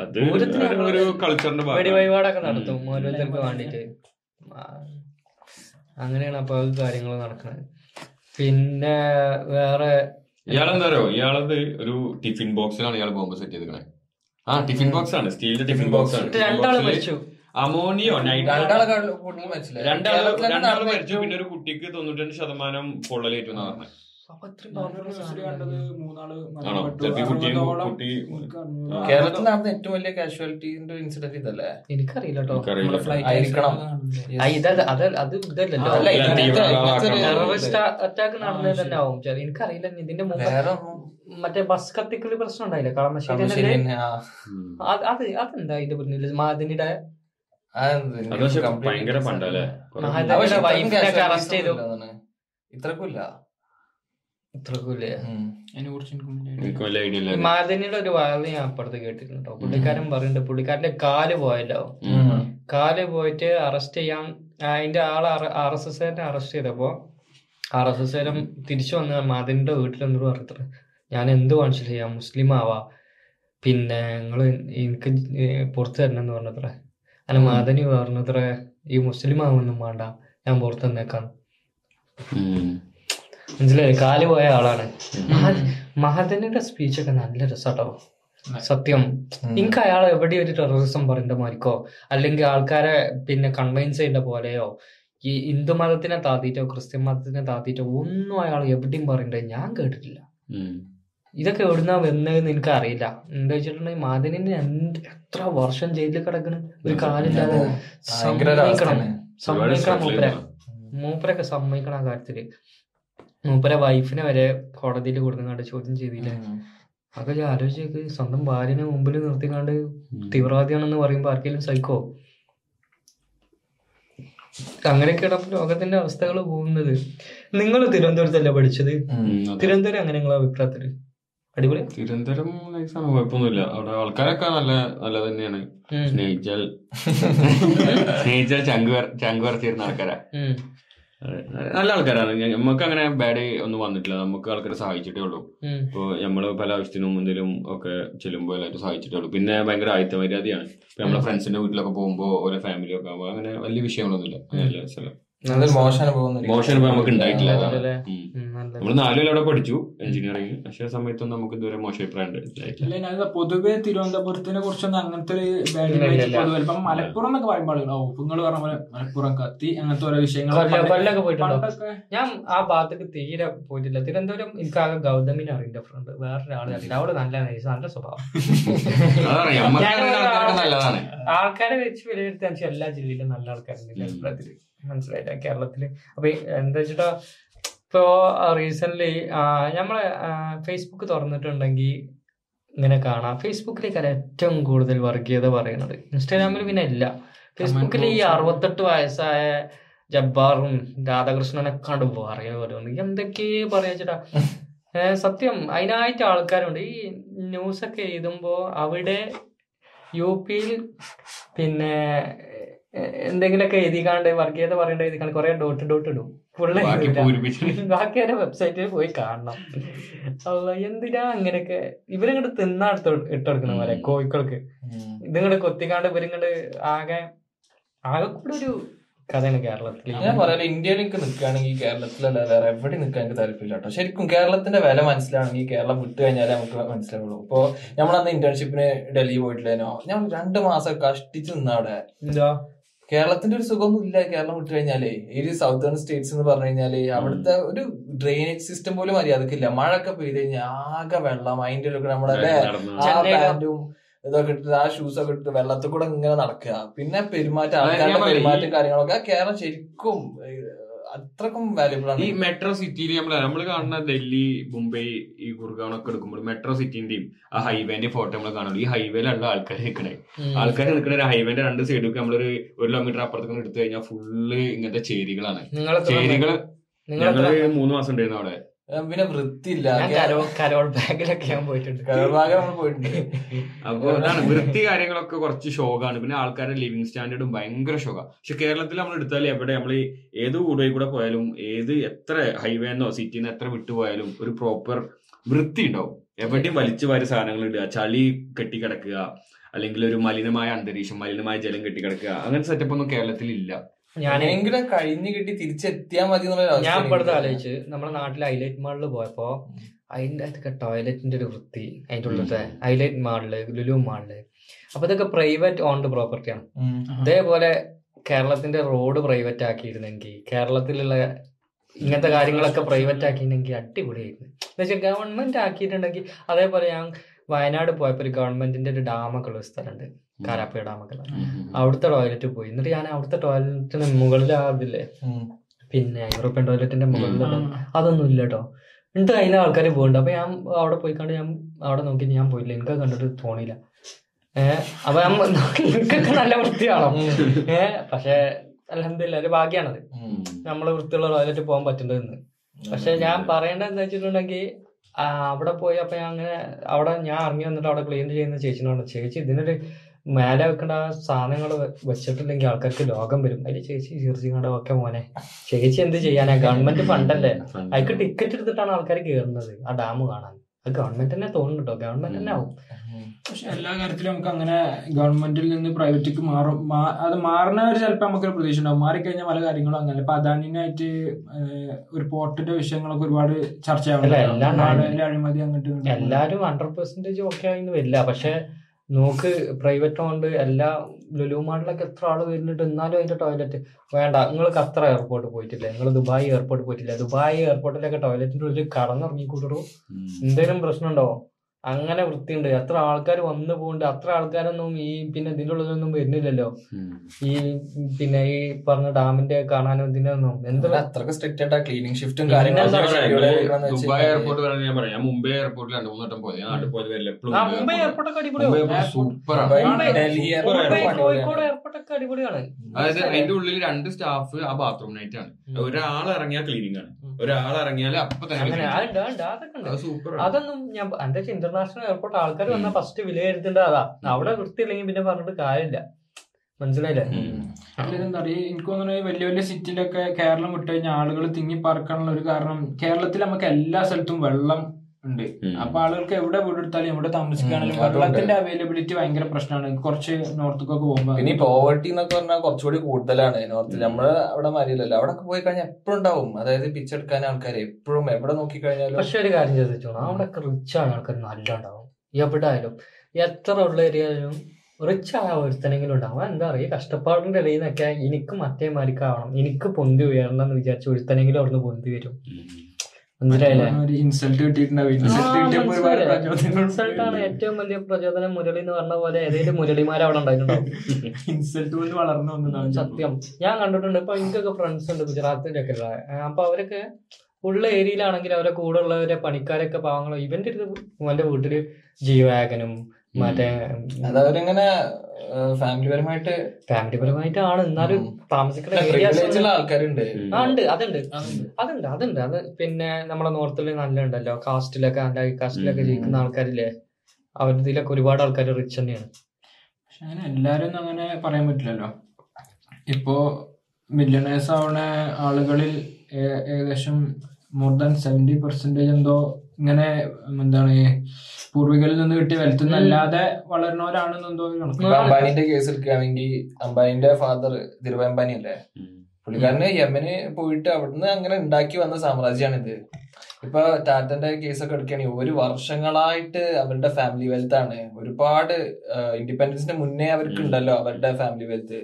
അത് പൂരത്തിന് ഒരു- കൾച്ചറിന്റെ നടത്തും. ഓരോരുത്തർക്ക് വേണ്ടിട്ട് അങ്ങനെയാണ് അപ്പൊ കാര്യങ്ങൾ നടക്കുന്നത് പിന്നെ വേറെ ഇയാളെന്താ പറയുക ഇയാളത് ഒരു ടിഫിൻ ബോക്സിലാണ് ഇയാൾ ബോംബ് സെറ്റ് ചെയ്തിരിക്കണേ ആ ടിഫിൻ ബോക്സ് ആണ് സ്റ്റീലിന്റെ ടിഫിൻ ബോക്സ്. ആണ് അമോണിയോ നൈട്രോ രണ്ടാളെ മരിച്ചു. പിന്നെ ഒരു കുട്ടിക്ക് തൊണ്ണൂറ്റഞ്ച് ശതമാനം പൊള്ളലേറ്റു എന്നാ പറഞ്ഞത് കേരളത്തിൽ നടന്ന ഏറ്റവും വലിയ കാഷ്വാലിറ്റിന്റെ ഇൻസിഡന്റ് ഇതല്ലേ? എനിക്കറിയില്ല അറ്റാക്ക് നടന്നത് തന്നെ ആവും. ചെ- എനിക്കറിയില്ല. ഇതിന്റെ മറ്റേ ബസ് കത്തിക്കൽ പ്രശ്നം ഉണ്ടായില്ലേ? കളമശ്ശേരി. അത് അത് അതെന്താ ഇതിന്റെ അത് പക്ഷെ ഭയങ്കര arrest ചെയ്തു. ഇത്രക്കൂല്ലേ മാലിന്യയുടെ ഒരു വാർത്ത ഞാൻ അപ്പുറത്ത് കേട്ടിട്ടുണ്ടോ? പുള്ളിക്കാരൻ പറയുന്നുണ്ട് പുള്ളിക്കാരന്റെ കാൽ പോയല്ലോ. കാൽ പോയിട്ട് അറസ്റ്റ് ചെയ്യാൻ അതിന്റെ ആൾ ആർ എസ് എസ് അറസ്റ്റ് ചെയ്തപ്പോ ആർ എസ് എസ് തിരിച്ചു വന്ന മാതിന്റെ വീട്ടിൽ എന്ത് പറഞ്ഞത്ര ഞാൻ എന്ത് കാണിച്ചു ചെയ്യാം മുസ്ലിം ആവാ. പിന്നെ നിങ്ങൾ എനിക്ക് പുറത്തു തരണം എന്ന് പറഞ്ഞത്ര. അല്ല മാതനി പറഞ്ഞത്ര ഈ മുസ്ലിം ആവൊന്നും വേണ്ട ഞാൻ പുറത്തു തന്നേക്കാം. മനസ്സിലായി? കാൽ പോയ ആളാണ്. മഹാദനയുടെ സ്പീച്ചൊക്കെ നല്ല രസാട്ടോ? സത്യം. എനിക്ക് അയാൾ എവിടെ ഒരു ടെററിസം പറയുന്ന മാതിരിക്കോ? അല്ലെങ്കിൽ ആൾക്കാരെ പിന്നെ കൺവൈൻസ് ചെയ്യേണ്ട പോലെയോ? ഈ ഹിന്ദു മതത്തിനെ താത്തിയിട്ടോ ക്രിസ്ത്യൻ മതത്തിനെ താത്തിയിട്ടോ ഒന്നും അയാൾ എവിടെയും പറയണ്ടേ ഞാൻ കേട്ടിട്ടില്ല. ഇതൊക്കെ എവിടുന്നാ വന്നതെന്ന് എനിക്ക് അറിയില്ല. എന്താ വെച്ചിട്ടുണ്ടെങ്കിൽ മാധനിന്റെ എന്ത് എത്ര വർഷം ജയിലിൽ കിടക്കണ്? ഒരു കാലില്ലാതെ സമ്മതിക്കണം. സമ്മതിക്കണം മൂപ്പരെ. മൂപ്പരൊക്കെ സമ്മതിക്കണം ആ കാര്യത്തിൽ. മൂപ്പരെ വൈഫിനെ വരെ കോടതിയിൽ കൊടുക്കുന്നുണ്ട് ചോദ്യം ചെയ്തില്ലേ? അതൊക്കെ ഞാൻ ആലോചിച്ചേക്ക് സ്വന്തം ഭാര്യനെ മുമ്പിൽ നിർത്തിക്കാണ്ട് തീവ്രവാദിയാണെന്ന് പറയുമ്പോ ആർക്കെങ്കിലും സൈക്കോ അങ്ങനെയൊക്കെയാണ് അപ്പൊ ലോകത്തിന്റെ അവസ്ഥകൾ പോകുന്നത്. നിങ്ങൾ തിരുവനന്തപുരത്തല്ലേ പഠിച്ചത്. തിരുവനന്തപുരം അങ്ങനെ നിങ്ങളെ അഭിപ്രായത്തിൽ? അടിപൊളി? തിരുവനന്തപുരം ആണ് കുഴപ്പമൊന്നുമില്ല. അവിടെ ആൾക്കാരൊക്കെ നല്ല നല്ല തന്നെയാണ്. സ്നേഹിച്ചാൽ [laughs] സ്നേഹിച്ചാൽ ചങ്ക് ചങ്ക് വരച്ചിരുന്ന ആൾക്കാരാ. നല്ല ആൾക്കാരാണ്. നമുക്ക് അങ്ങനെ ബാഡ് ഒന്നും വന്നിട്ടില്ല. നമുക്ക് ആൾക്കാരെ സഹായിച്ചിട്ടേ ഉള്ളൂ. ഇപ്പൊ നമ്മൾ പല ആവശ്യത്തിനും എന്തെങ്കിലും ഒക്കെ ചെല്ലുമ്പോൾ എല്ലാവരും സഹായിച്ചിട്ടേ ഉള്ളൂ. പിന്നെ ഭയങ്കര ആയുധ മര്യാദയാണ് ഇപ്പൊ നമ്മളെ ഫ്രണ്ട്സിന്റെ വീട്ടിലൊക്കെ പോകുമ്പോ ഓരോ ഫാമിലി ഒക്കെ ആകുമ്പോ അങ്ങനെ വലിയ നല്ലൊരു മോശം മോശം അനുഭവം നമുക്ക് ഉണ്ടായിട്ടില്ല. നമ്മൾ നാലുകൊല്ലം അവിടെ പഠിച്ചു എഞ്ചിനീയറിംഗ് പക്ഷേ ആ സമയത്തൊന്നും നമുക്ക് ഇതുവരെ മോശം അഭിപ്രായം പൊതുവെ തിരുവനന്തപുരത്തിനെ കുറിച്ചൊന്നും അങ്ങനത്തെ ഒരു പൊതുവെ ഇപ്പം മലപ്പുറം എന്നൊക്കെ പറയുമ്പോൾ നിങ്ങൾ പറഞ്ഞ പോലെ മലപ്പുറം കത്തി അങ്ങനത്തെ ഓരോ വിഷയങ്ങൾ പോയിട്ടുണ്ടോ? ഞാൻ ആ ഭാഗത്തേക്ക് തീരെ പോയിട്ടില്ല. തിരുവനന്തപുരം എനിക്ക് ആകെ ഗൗതമിനെ അറിയില്ല ഫ്രണ്ട് വേറൊരാളെ അറിയില്ല. അവിടെ നല്ല നൈസ് നല്ല സ്വഭാവം. ആൾക്കാരെ വെച്ച് വിലയിരുത്താൻ എല്ലാ ജില്ലയിലും നല്ല ആൾക്കാരുണ്ട്. മനസ്സിലായില്ല? കേരളത്തിൽ. അപ്പൊ എന്താ വെച്ചിട്ടാ ഇപ്പോ റീസെന്റ് നമ്മൾ ഫേസ്ബുക്ക് തുറന്നിട്ടുണ്ടെങ്കിൽ ഇങ്ങനെ കാണാം. ഫേസ്ബുക്കിലേക്കാണ് ഏറ്റവും കൂടുതൽ വർഗീയത പറയുന്നത്. ഇൻസ്റ്റാഗ്രാമിൽ പിന്നെ ഇല്ല. ഫേസ്ബുക്കിൽ ഈ അറുപത്തെട്ട് വയസ്സായ ജബ്ബാറും രാധാകൃഷ്ണനെ കണ്ട് പറയാ പോലെ എന്തൊക്കെ പറയാ ചേട്ടാ? [laughs] സത്യം അതിനായിട്ട് ആൾക്കാരുണ്ട്. ഈ ന്യൂസൊക്കെ എഴുതുമ്പോ അവിടെ യു പിയിൽ പിന്നെ എന്തെങ്കിലുമൊക്കെ എഴുതിക്കാണ്ട് വർഗീയത പറയേണ്ട എഴുതിക്കാണ്ട് കുറെ ഡോട്ട് ഡോട്ട് ഇടും. ബാക്കി അവരെ വെബ്സൈറ്റിൽ പോയി കാണണം. അല്ല എന്തിനാ അങ്ങനെയൊക്കെ ഇവരിങ്ങോട്ട് തിന്നാ ഇട്ടെടുക്കുന്ന പോലെ കോഴിക്കൾക്ക്. ഇതിങ്ങോട്ട് കൊത്തിക്കാണ്ട് ഇവരിങ്ങോട്ട് ആകെ ആകെ കൂടെ ഒരു കഥയാണ് കേരളത്തിൽ ഞാൻ പറയാം ഇന്ത്യയിലേക്ക് നിൽക്കുകയാണെങ്കിൽ കേരളത്തിലല്ല വേറെ എവിടെ നിൽക്കാൻ എനിക്ക് താല്പര്യമില്ല കേട്ടോ. ശരിക്കും കേരളത്തിന്റെ വില മനസ്സിലാണെങ്കിൽ കേരളം വിട്ടു കഴിഞ്ഞാലേ നമുക്ക് മനസ്സിലാവുള്ളൂ. ഇപ്പൊ നമ്മളന്ന് ഇന്റേൺഷിപ്പിന് ഡൽഹി പോയിട്ടില്ലേനോ ഞാൻ രണ്ട് മാസം കഷ്ടിച്ച് നിന്ന അവിടെ. എന്താ? കേരളത്തിന്റെ ഒരു സുഖമൊന്നും ഇല്ല കേരളം വിട്ടു കഴിഞ്ഞാലേ ഈ ഒരു സൗത്തേൺ സ്റ്റേറ്റ്സ് എന്ന് പറഞ്ഞു കഴിഞ്ഞാൽ അവിടുത്തെ ഒരു ഡ്രെയിനേജ് സിസ്റ്റം പോലും മര്യാദക്കില്ല. ഒക്കെ പെയ്ത് കഴിഞ്ഞാൽ ആകെ വെള്ളം അതിന്റെ ഒരു നമ്മുടെ ആ പാന്റും ഇതൊക്കെ ഇട്ടിട്ട് ആ ഷൂസ് ഒക്കെ ഇട്ടിട്ട് വെള്ളത്തിൽ കൂടെ ഇങ്ങനെ നടക്കുക. പിന്നെ പെരുമാറ്റം ആൾക്കാരുടെ പെരുമാറ്റം കാര്യങ്ങളൊക്കെ. കേരളം ശരിക്കും അത്രക്കും വാല്യൂബിൾ ആണ്. ഈ മെട്രോ സിറ്റിയിൽ നമ്മൾ നമ്മൾ കാണുന്ന ഡൽഹി മുംബൈ ഈ ഗുർഗാവ് ഒക്കെ എടുക്കുമ്പോൾ മെട്രോ സിറ്റിന്റെയും ആ ഹൈവേന്റെ ഫോട്ടോ നമ്മൾ കാണുള്ളൂ ഈ ഹൈവേയിലുള്ള ആൾക്കാർ നിൽക്കണേ ആൾക്കാർ നിൽക്കുന്ന ഒരു ഹൈവേന്റെ രണ്ട് സൈഡൊക്കെ നമ്മളൊരു ഒരു കിലോമീറ്റർ അപ്പുറത്തേക്ക് എടുത്തു കഴിഞ്ഞാൽ ഫുള്ള് ഇങ്ങനത്തെ ചേരികളാണ്. ചേരികൾ ചേരികൾ ഞങ്ങൾ മൂന്ന് മാസം ഉണ്ടായിരുന്നു അവിടെ. പിന്നെ വൃത്തിയില്ല. കരോൾ ബാഗിലൊക്കെ ഞാൻ പോയിട്ടുണ്ട്. നമ്മൾ പോയിട്ടുണ്ട്. അപ്പൊ അതാണ് വൃത്തി കാര്യങ്ങളൊക്കെ കുറച്ച് ഷോകാണ് പിന്നെ ആൾക്കാരുടെ ലിവിങ് സ്റ്റാൻഡേർഡും ഭയങ്കര ഷോക്കാണ് പക്ഷെ കേരളത്തിൽ നമ്മൾ എടുത്താൽ എവിടെ നമ്മൾ ഏത് കൂടെ കൂടെ പോയാലും ഏത് എത്ര ഹൈവേന്നോ സിറ്റിന്ന് എത്ര വിട്ടുപോയാലും ഒരു പ്രോപ്പർ വൃത്തി ഉണ്ടാവും. എവിടെയും വലിച്ചു വാരി സാധനങ്ങൾ ഇടുക ചളി കെട്ടിക്കിടക്കുക അല്ലെങ്കിൽ ഒരു മലിനമായ അന്തരീക്ഷം മലിനമായ ജലം കെട്ടിക്കിടക്കുക അങ്ങനത്തെ സെറ്റപ്പ് ഒന്നും കേരളത്തിൽ ഇല്ല. ഞാൻ എങ്കിലും കഴിഞ്ഞു കിട്ടി തിരിച്ചെത്തിയാൽ മതി ഞാൻ ഇപ്പോഴത്തെ ആലോചിച്ച് നമ്മുടെ നാട്ടിലെ ഹൈലൈറ്റ് മാളിൽ പോയപ്പോ അതിന്റെ അതൊക്കെ ടോയ്ലറ്റിന്റെ ഒരു വൃത്തി അതിന്റെ ഉള്ളിലത്തെ ഹൈലൈറ്റ് മാളിൽ ലുലു മാളിൽ അപ്പൊ ഇതൊക്കെ പ്രൈവറ്റ് ഓൺഡ് പ്രോപ്പർട്ടിയാണ് അതേപോലെ കേരളത്തിന്റെ റോഡ് പ്രൈവറ്റ് ആക്കിയിരുന്നെങ്കിൽ കേരളത്തിലുള്ള ഇങ്ങനത്തെ കാര്യങ്ങളൊക്കെ പ്രൈവറ്റ് ആക്കിയിട്ടുണ്ടെങ്കിൽ അടിപൊളിയായിരുന്നു. എന്ന് വെച്ചാൽ ഗവൺമെന്റ് ആക്കിയിട്ടുണ്ടെങ്കിൽ അതേപോലെ ഞാൻ വയനാട് പോയപ്പോൾ ഒരു ഗവൺമെന്റിന്റെ ഒരു ഡാമൊക്കെ ഉള്ള സ്ഥലമുണ്ട് കാരാപ്പുഴ ഡാമൊക്കെ അവിടുത്തെ ടോയ്ലറ്റ് പോയി. എന്നിട്ട് ഞാൻ അവിടുത്തെ ടോയ്ലറ്റിന് മുകളിലാവില്ലേ പിന്നെ യൂറോപ്യൻ ടോയ്ലറ്റിന്റെ മുകളിൽ അതൊന്നും ഇല്ല കേട്ടോ എന്നിട്ട് അതിലെ ആൾക്കാർ പോകുന്നുണ്ട് അപ്പൊ ഞാൻ അവിടെ പോയി കണ്ട് ഞാൻ അവിടെ നോക്കി ഞാൻ പോയില്ല. എനിക്ക് കണ്ടിട്ട് തോന്നിയില്ല. ഏഹ് അപ്പൊ ഞാൻ എനിക്കൊക്കെ നല്ല വൃത്തിയാണോ? ഏഹ് പക്ഷെ അലഹമില്ല ഒരു ഭാഗ്യാണത്. നമ്മൾ വൃത്തിയുള്ള ടോയ്ലറ്റ് പോകാൻ പറ്റുന്നതെന്ന് പക്ഷെ ഞാൻ പറയേണ്ടത് എന്താ വെച്ചിട്ടുണ്ടെങ്കിൽ അവിടെ പോയി അപ്പൊ ഞാൻ അങ്ങനെ അവിടെ ഞാൻ ഇറങ്ങി വന്നിട്ട് അവിടെ ക്ലീൻ ചെയ്യുന്ന ചേച്ചിനോട് ചേച്ചി ഇതിനൊരു മേലെ വെക്കേണ്ട സാധനങ്ങൾ വെച്ചിട്ടില്ലെങ്കിൽ ആൾക്കാർക്ക് രോഗം വരും. അതിൽ ചേച്ചി ചിരിച്ചിങ്ങാണ്ട് ഒക്കെ മോനെ. ചേച്ചി എന്ത് ചെയ്യാനാ? ഗവൺമെന്റ് ഫണ്ടല്ലേ അതിക്ക് ടിക്കറ്റ് എടുത്തിട്ടാണ് ആൾക്കാർ കയറുന്നത് ആ ഡാം കാണാൻ. അത് ഗവൺമെന്റ് തന്നെ തോന്നുന്നു കേട്ടോ ഗവൺമെന്റ് തന്നെ ആവും. പക്ഷെ എല്ലാ കാര്യത്തിലും നമുക്ക് അങ്ങനെ ഗവൺമെന്റിൽ നിന്ന് പ്രൈവറ്റിക്ക് മാറും. അത് മാറുന്ന ഒരു ചിലപ്പോൾ നമുക്കൊരു പ്രതീക്ഷ ഉണ്ടാവും മാറിക്കഴിഞ്ഞാൽ പല കാര്യങ്ങളും അങ്ങനെ. ഇപ്പൊ അദാനിനായിട്ട് ഒരു പോർട്ടിന്റെ വിഷയങ്ങളൊക്കെ ഒരുപാട് ചർച്ച ചർച്ചയാവുന്നുണ്ട് എല്ലാം ഒരുപാട് അതിൽ അഴിമതി അങ്ങോട്ട് എല്ലാരും ഹൺഡ്രഡ് പെർസെന്റേജ് ഓക്കെ ആയിരുന്നു വരില്ല. പക്ഷെ നോക്ക് പ്രൈവറ്റ് ഉണ്ട് എല്ലാ ലുലു മാളിലൊക്കെ എത്ര ആൾ വരുന്നുണ്ട് എന്നാലും അതിന്റെ ടോയ്ലറ്റ് വേണ്ട നിങ്ങൾ ഖത്തർ എയർപോർട്ട് പോയിട്ടില്ല? നിങ്ങൾ ദുബായ് എയർപോർട്ട് പോയിട്ടില്ല? ദുബായ് എയർപോർട്ടിലൊക്കെ ടോയ്ലറ്റിന്റെ ഉള്ളിൽ കടന്നിറങ്ങിക്കൂടോ എന്തേലും പ്രശ്നമുണ്ടോ? അങ്ങനെ വൃത്തിയുണ്ട്. എത്ര ആൾക്കാർ വന്നു പോകുന്നുണ്ട് അത്ര ആൾക്കാരൊന്നും ഈ പിന്നെ ഇതിലുള്ളതൊന്നും ഉള്ളിലൊന്നും വരുന്നില്ലല്ലോ. ഈ പിന്നെ ഈ പറഞ്ഞ ഡാമിന്റെ കാണാനും ഇതിനൊന്നും. എന്താ അത്രയ്ക്ക് സ്ട്രിക്റ്റ് ആയിട്ട് ക്ലീനിങ് ഷിഫ്റ്റും ദുബായ് എയർപോർട്ട് ഞാൻ പറയാം. മുംബൈ എയർപോർട്ടിൽ രണ്ട് മൂന്ന് വട്ടം പോയത് നാട്ടിൽ പോയത് മുംബൈ എയർപോർട്ടൊക്കെ അടിപൊളിയാണ്. സൂപ്പറാണ് കോഴിക്കോട് എയർപോർട്ടൊക്കെ അടിപൊളിയാണ്. അതായത് അതിന്റെ ഉള്ളിൽ രണ്ട് സ്റ്റാഫ് ആ ബാത്റൂം നൈറ്റ് ആണ്. ഒരാൾ ഇറങ്ങിയാൽ ക്ലീനിങ് ആണ്. ഒരാൾ ഇറങ്ങിയാൽ അപ്പൊ തന്നെ അതൊന്നും ഞാൻ എന്താ വെച്ചാൽ ഇന്റർനാഷണൽ എയർപോർട്ട് ആൾക്കാർ വന്നാൽ ഫസ്റ്റ് വിലയിരുത്തേണ്ട അതാ. അവിടെ വൃത്തിയില്ലെങ്കിൽ പിന്നെ പറഞ്ഞിട്ട് കാര്യമില്ല. മനസ്സിലായില്ലേ? എന്താ പറയുക എനിക്ക് തോന്നുന്നു വലിയ വലിയ സിറ്റിയിലൊക്കെ കേരളം വിട്ട് കഴിഞ്ഞാൽ ആളുകൾ തിങ്ങി പാർക്കാനുള്ള ഒരു കാരണം കേരളത്തിൽ നമുക്ക് എല്ലാ സ്ഥലത്തും വെള്ളം ഉണ്ട്. അപ്പൊ ആളുകൾക്ക് എവിടെ വീടെടുത്താലും എവിടെ താമസിക്കുകയാണെങ്കിലും അതുണ്ട്. വെള്ളത്തിന്റെ അവൈലബിലിറ്റി ഭയങ്കര പ്രശ്നമാണ്. കുറച്ച് നോർത്തേക്കൊക്കെ പോകുമ്പോ ഇനി പോവർട്ടി എന്നൊക്കെ പറഞ്ഞാൽ കുറച്ചുകൂടി കൂടുതലാണ്. നോർത്ത് നമ്മൾ അവിടെ മാറിയില്ലല്ലോ. അവിടെ ഒക്കെ പോയി കഴിഞ്ഞാൽ എപ്പോഴും ഉണ്ടാവും. അതായത് പിച്ചെടുക്കാൻ ആൾക്കാർ എപ്പോഴും എവിടെ നോക്കി കഴിഞ്ഞാലും. പക്ഷെ ഒരു കാര്യം ചോദിച്ചോളൂ. അവിടെ റിച്ച് ആണ് ആൾക്കാർ നല്ല ഉണ്ടാവും എവിടെ ആയാലും എത്ര ഉള്ള ഏരിയയിലും റിച്ച് ആയ ഒരുത്തനെങ്കിലും ഉണ്ടാവും. എന്താ പറയുക? കഷ്ടപ്പാടിന്റെ ഇടയിൽ നിന്നൊക്കെ എനിക്ക് മറ്റേ മാരിക്കാവണം എനിക്ക് പൊന്തി ഉയരണം എന്ന് വിചാരിച്ച ഒരുത്തനെങ്കിലും അവിടുന്ന് പൊന്തി വരും. മനസ്സിലായില്ലേ? ഒരു ഇൻസൾട്ട് കിട്ടിയിട്ടുണ്ടാവും. ഇൻസൾട്ട് കിട്ടിയപ്പോ ഒരുപാട് ഇൻസൾട്ട് ആണ് ഏറ്റവും വലിയ പ്രചോദനം മുരളി എന്ന് പറഞ്ഞ പോലെ ഏതെങ്കിലും മുരളിമാർ അവിടെ ഉണ്ടായിട്ടുണ്ടാവും. ഇൻസൾട്ട് കൊണ്ട് വളർന്നു വന്നതാണ് സത്യം. ഞാൻ കണ്ടിട്ടുണ്ട് ഇപ്പൊ എനിക്കൊക്കെ ഫ്രണ്ട്സ് ഉണ്ട് ഗുജറാത്തിലൊക്കെ ഉള്ള. അപ്പൊ അവരൊക്കെ ഉള്ള ഏരിയയിലാണെങ്കിൽ അവരെ കൂടെ ഉള്ളവരെ പണിക്കാരൊക്കെ പാവങ്ങളോ ഇവന്റെ അടുത്ത് അവന്റെ വീട്ടിൽ ജീവാഗനും മറ്റേ അതവരിങ്ങനെ ഫാമിലി പരമായിട്ട് ഫാമിലി പരമായിട്ടാണ് എന്നാലും. താമസിക്കുന്ന ആൾക്കാരുണ്ട്. ആ ഉണ്ട് അതുണ്ട്. അതുണ്ട് അതുണ്ട്. അത് പിന്നെ നമ്മളെ നോർത്തിൽ നല്ല ഉണ്ടല്ലോ കാസ്റ്റിലൊക്കെ നല്ല കാസ്റ്റിലൊക്കെ. ജീവിക്കുന്ന ആൾക്കാരില്ലേ? അവരുടെ ഇതിലൊക്കെ ഒരുപാട് ആൾക്കാർ റിച്ച് തന്നെയാണ്. പക്ഷെ അങ്ങനെ എല്ലാരും ഒന്നും അങ്ങനെ പറയാൻ പറ്റില്ലല്ലോ. ഇപ്പോ മില്യണേഴ്സ് ആവണ ആളുകളിൽ ഏകദേശം മോർ ദാൻ സെവന്റി പെർസെന്റേജ് എന്തോ ഇങ്ങനെ എന്താണ് പൂർവികരിൽ നിന്ന് കിട്ടിയ വെൽത്ത് അല്ലാതെ വളരുന്നവരാണെന്ന് തോന്നുന്നു. അംബാനിന്റെ കേസ് എടുക്കുകയാണെങ്കിൽ അംബാനിന്റെ ഫാദർ ധീരുഭായ് അംബാനി അല്ലേ? പുള്ളിക്കാരന് യമന് പോയിട്ട് അവിടുന്ന് അങ്ങനെ ഉണ്ടാക്കി വന്ന സാമ്രാജ്യമാണിത്. ഇപ്പൊ ടാറ്റന്റെ കേസൊക്കെ എടുക്കുകയാണെങ്കിൽ ഒരു വർഷങ്ങളായിട്ട് അവരുടെ ഫാമിലി വെൽത്ത് ആണ്. ഒരുപാട് ഇൻഡിപെൻഡൻസിന് മുന്നേ അവർക്ക് ഉണ്ടല്ലോ അവരുടെ ഫാമിലി വെൽത്ത്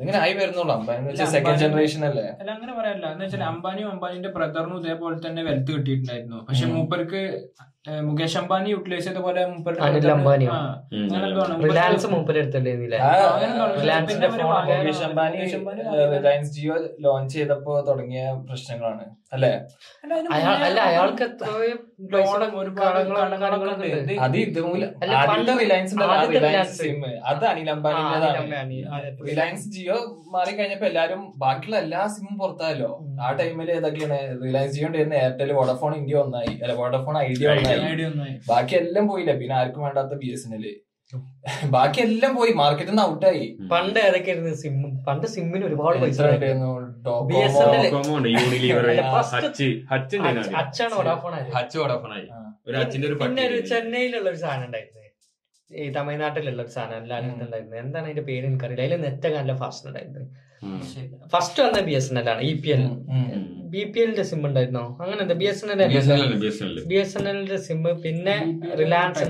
ഇങ്ങനെ ആയി വരുന്നുള്ളൂ. അംബാനി സെക്കൻഡ് ജനറേഷൻ അല്ലേ അല്ല? അങ്ങനെ പറയാനില്ല എന്ന് വെച്ചാൽ അംബാനിയും അംബാനിന്റെ ബ്രദറിനും ഇതേപോലെ തന്നെ വെൽത്ത് കിട്ടിയിട്ടുണ്ടായിരുന്നു. പക്ഷെ മൂപ്പർക്ക് മുകേഷ് അംബാനി യൂട്ടിലൈസ് ചെയ്ത പോലെ Anil അംബാനിയോ? Reliance Mukesh Ambani Reliance Jio launch ചെയ്തപ്പോ തുടങ്ങിയ പ്രശ്നങ്ങളാണ്. അല്ലെ? അല്ല, അയാൾക്ക്. അത് ഇതുമൂലം റിലയൻസ് സിം അത് അനിൽ അംബാനി. റിലയൻസ് ജിയോ മാറി കഴിഞ്ഞപ്പോ എല്ലാരും ബാക്കിയുള്ള എല്ലാ സിമ്മും പുറത്തായല്ലോ. ആ ടൈമിൽ ഏതൊക്കെയാണ്? റിലയൻസ് ജിയോ ഉണ്ടായിരുന്ന എയർടെൽ വോഡഫോൺ ഇന്ത്യ ഒന്നായി. അല്ല വോഡഫോൺ ഐഡിയ ഐഡിയ ഒന്നായി. ബാക്കി എല്ലാം പോയില്ല? പിന്നെ ആർക്കും വേണ്ടാത്ത ബി എസ് എൻ എൽ ബാക്കി എല്ലാം പോയി മാർക്കറ്റിൽ നിന്ന് ഔട്ടായി പണ്ട് ഏതൊക്കെയായിരുന്നു സിം പണ്ട് സിമ്മിന് ഒരുപാട് പൈസ പിന്നെ ഒരു ചെന്നൈയിലുള്ള ഒരു സാധനം ഉണ്ടായിരുന്നു. ഈ തമിഴ്നാട്ടിലുള്ള ഒരു സാധനം എല്ലാവരും ഉണ്ടായിരുന്നു. എന്താണ് അതിന്റെ പേര് എനിക്കറിയില്ല. അതിൽ നെറ്റ് നല്ല ഫാസ്റ്റ് ഉണ്ടായിരുന്നു. ഫസ്റ്റ് വന്ന ബി എസ് എൻ എൽ ആണ് E P L. B P എല്ലിന്റെ സിം ഉണ്ടായിരുന്നോ? അങ്ങനെ എന്താ? B S N L BSNL BSNL. B S N എല്ലിന്റെ സിം പിന്നെ റിലയൻസ്.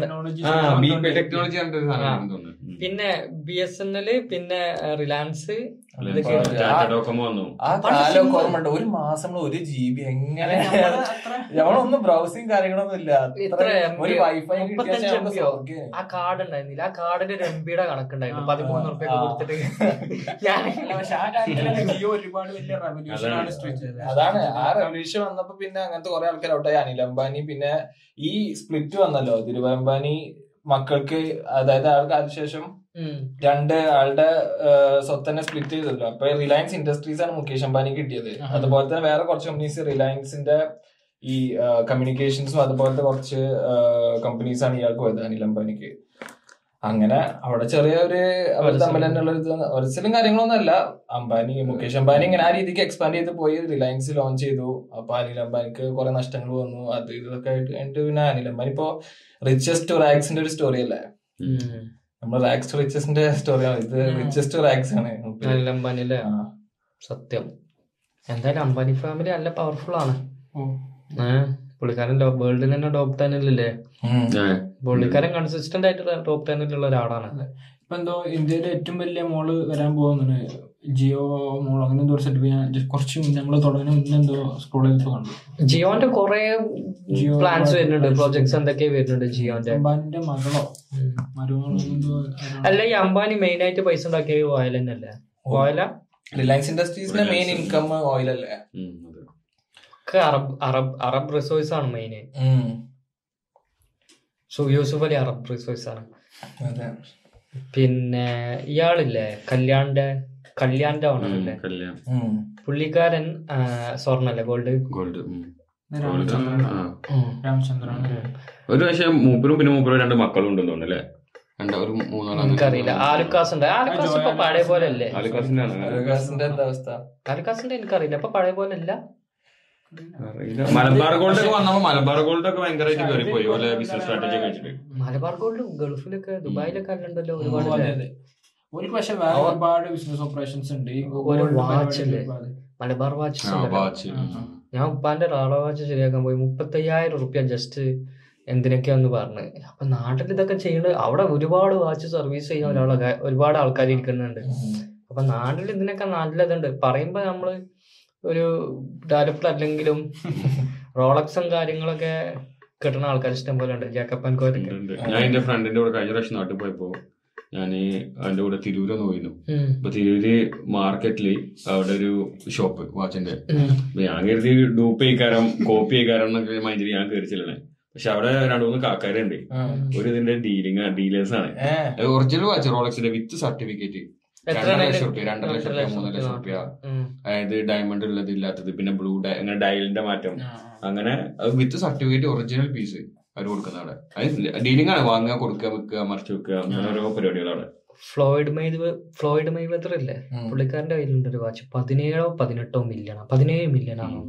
പിന്നെ ബി എസ് എൻ എൽ പിന്നെ റിലയൻസ് ആ പണ്ട് ഓർമ്മയുണ്ട്. ഒരു മാസം ഒരു ജി ബി എങ്ങനെ നമ്മളൊന്നും ബ്രൗസിങ് കാര്യങ്ങളൊന്നും ഇല്ല. ഒരു വൈഫൈ ആ കാർഡ് ഉണ്ടായിരുന്നില്ല. ആ കാർഡിന്റെ ഒരു എം ബിയുടെ കണക്കുണ്ടായിരുന്നു. പതിമൂന്ന് റുപ്യ കൊടുത്തിട്ട് [laughs] ഒരുപാട് വലിയ റവല്യൂഷൻ ആണ് അതാണ്. ആ റെവല്യൂഷൻ വന്നപ്പോ പിന്നെ അങ്ങനത്തെ കുറെ ആൾക്കാർ ഔട്ടായി. അനിൽ അംബാനി പിന്നെ ഈ സ്പ്ലിറ്റ് വന്നല്ലോ. തിരുവമ്പാനി മക്കൾക്ക് അതായത് ആൾക്ക് അതിനുശേഷം. രണ്ട് ആളുടെ സ്വത്തന്നെ സ്വത്ത് തന്നെ സ്പ്ലിറ്റ് ചെയ്തല്ലോ. അപ്പൊ റിലയൻസ് ഇൻഡസ്ട്രീസ് ആണ് മുകേഷ് അംബാനി കിട്ടിയത്. അതുപോലെ തന്നെ വേറെ കുറച്ച് കമ്പനീസ് റിലയൻസിന്റെ ഈ കമ്മ്യൂണിക്കേഷൻസും അതുപോലത്തെ കുറച്ച് കമ്പനീസ് ആണ് ഇയാൾക്ക് പോയത് അനിൽ അംബാനിക്ക്. അങ്ങനെ അവിടെ ചെറിയ ഒരു അവർ തമ്മിൽ തന്നെയുള്ള ഒരു ഒരസലും കാര്യങ്ങളൊന്നും അല്ല. അംബാനി മുകേഷ് അംബാനി ഇങ്ങനെ ആ രീതിക്ക് എക്സ്പാൻഡ് ചെയ്ത് പോയി റിലയൻസ് ലോഞ്ച് ചെയ്തു. അപ്പൊ അനിൽ അംബാനിക്ക് കുറെ നഷ്ടങ്ങൾ വന്നു. അത് ഇതൊക്കെ ആയിട്ട് കഴിഞ്ഞിട്ട് പിന്നെ അനിൽ അംബാനി ഇപ്പോ റിച്ചസ്റ്റ് റാക്സിന്റെ ഒരു സ്റ്റോറി അല്ലേ? ഉം. നമ്മൾ റാക്സ് റിച്ചസിന്റെ സ്റ്റോറിയാണ് ഇത്. റിച്ചസ്റ്റ് റാക്സ് ആണ്. അനിൽ സത്യം. എന്തായാലും അംബാനി ഫാമിലി നല്ല പവർഫുൾ ആണ്. പുള്ളിക്കാരൻ വേൾഡിൽ തന്നെ ടോപ്പ് ടെനിലല്ലേ. പുള്ളിക്കാരൻ കൺസിസ്റ്റന്റ് ആയിട്ടുള്ള ടോപ്പ് ടെനിലുള്ള ഒരാളാണ്. ഇപ്പൊ എന്തോ ഇന്ത്യയിലെ ഏറ്റവും വലിയ മോൾ വരാൻ പോകുന്നുണ്ട്. ജിയോ മോൾ അങ്ങനെ എന്തോ സെറ്റ് ഞാൻ just കുറച്ച് മുന്നേ തുടങ്ങി തുടങ്ങുന്ന മുന്നേ എന്തോ സ്ക്രോൾ ചെയ്തപ്പോ കണ്ടു. ജിയോന്റെ കുറെ ജിയോ പ്ലാൻസ് വരുന്നുണ്ട് പ്രോജക്ട്സ് എന്തൊക്കെ വരുന്നുണ്ട് ജിയോന്റെ? അംബാനിന്റെ മകളോ. മരുമകളോ അല്ല ഈ അംബാനി മെയിൻ ആയിട്ട് പൈസ ഉണ്ടാക്കിയത് ഓയിൽ തന്നെയല്ലേ? ഓയില റിലയൻസ് ഇൻഡസ്ട്രീസിന്റെ മെയിൻ ഇൻകം ഓയിൽ അല്ലേ? അറബ് അറബ് അറബ് റിസോഴ്സ് ആണ് main. So Yusuf Ali Arab resource ആണ്. അതെ. പിന്നെ ഇയാളില്ലേ കല്യാണിന്റെ കല്യാണിന്റെ ഓണർ കല്യാണം ഉം. പുള്ളിക്കാരൻ സ്വർണല്ലേ? Gold gold Ramachandran. ഒരു പക്ഷേ മൂപ്പരും പിന്നെ മൂപ്പരും രണ്ട് മക്കളും ഉണ്ടെന്ന് തോന്നുന്നു അല്ലേ? രണ്ട് ഒരു മൂന്നാളാണ് എനിക്കറിയില്ല ആലുക്കാസ് ഉണ്ട് ആലുക്കാസ് ഇപ്പൊ പഴയ പോലെ അല്ലേ ആലുക്കാസിന്റെ എനിക്കറിയില്ല. ഇപ്പൊ പഴയ പോലെ അല്ല അറിയില്ല. മലബാർ ഗോൾഡ് ഒക്കെ വന്നപ്പോ മലബാർ ഗോൾഡ് ഒക്കെ ഭയങ്കരമായിട്ട് കയറിപ്പോയി ഓലെ ബിസിനസ് സ്ട്രാറ്റജി വെച്ചിട്ട്. മലബാർ ഗോൾഡ് ഗൾഫിലൊക്കെ ദുബായിലൊക്കെ അല്ലണ്ടല്ലോ ഒരുപാട് ഒരു പക്ഷെ വേറെ ഒരുപാട് ബിസിനസ് ഓപ്പറേഷൻസ് ഉണ്ട്. ഒരു? ഒരുപാട്. മലബാർ വാച്ച് ഞാൻ ഉപ്പാന്റെ റാള വാച്ച് ശരിയാക്കാൻ പോയി. മുപ്പത്തയ്യായിരം റുപ്യ ജസ്റ്റ് എന്തിനൊക്കെയാന്ന് പറഞ്ഞ്. അപ്പൊ നാട്ടിൽ ഇതൊക്കെ ചെയ്യണ അവിടെ ഒരുപാട് വാച്ച് സർവീസ് ചെയ്യാൻ ഒരാളൊക്കെ ഒരുപാട് ആൾക്കാർ ഇരിക്കുന്നുണ്ട്. അപ്പൊ നാട്ടിൽ ഇതിനൊക്കെ നല്ലതുണ്ട്. പറയുമ്പോ നമ്മൾ ഒരു ഡെവലപ്ഡ് അല്ലെങ്കിലും [laughs] റോളക്സും കാര്യങ്ങളൊക്കെ കിട്ടുന്ന ആൾക്കാർ ഇഷ്ടം പോലെ ഉണ്ട്. ജാക്കപ്പ് കോരി ഞാൻ എന്റെ ഫ്രണ്ടിന്റെ കൂടെ കഴിഞ്ഞ പ്രാവശ്യം നാട്ടിൽ പോയപ്പോ ഞാൻ അതിന്റെ കൂടെ തിരൂര് പോയിരുന്നു. ഉം. അപ്പൊ തിരൂര് മാർക്കറ്റിൽ അവിടെ ഒരു ഷോപ്പ് വാച്ചിന്റെ. അപ്പൊ ഞാൻ കരുതി ഡൂപ്പ് ചെയ്യാരം കോപ്പി ചെയ്യാരം എന്നൊക്കെ മൈൻഡിൽ ഞാൻ കയറിച്ചില്ലേ പക്ഷെ അവിടെ രണ്ടു മൂന്ന് കാക്കാരുണ്ട്. ഒരു ഇതിന്റെ ഡീലിംഗ് ഡീലേഴ്സ് ആണ്. ഒറിജിനൽ വാച്ച് റോളക്സിന്റെ വിത്ത് സർട്ടിഫിക്കറ്റ്. രണ്ടര ലക്ഷം റുപ്യ രണ്ടര ലക്ഷം റുപ്യ മൂന്ന് ലക്ഷം റുപ്യ. അതായത് ഡയമണ്ട് ഉള്ളത് ഇല്ലാത്തത് പിന്നെ ബ്ലൂ അങ്ങനെ ഡയലിന്റെ മാറ്റം. അങ്ങനെ വിത്ത് സർട്ടിഫിക്കറ്റ് ഒറിജിനൽ പീസ്. അവർ കൊടുക്കുന്ന അവിടെ. ഡീലിംഗ് ആണ് വാങ്ങുക കൊടുക്കുക വെക്കുക മറിച്ച് വെക്കുക അങ്ങനെ ഓരോ പരിപാടികളാണ് ഫ്ലോയിഡ് മൈ ഫ്ലോയിഡ് മെയ്വെതർ ഇല്ലേ? പുള്ളിക്കാരന്റെ കയ്യിലുണ്ട് ഒരു വാച്ച്. പതിനേഴോ പതിനെട്ടോ മില്യൺ പതിനേഴ് മില്യൺ ആണോ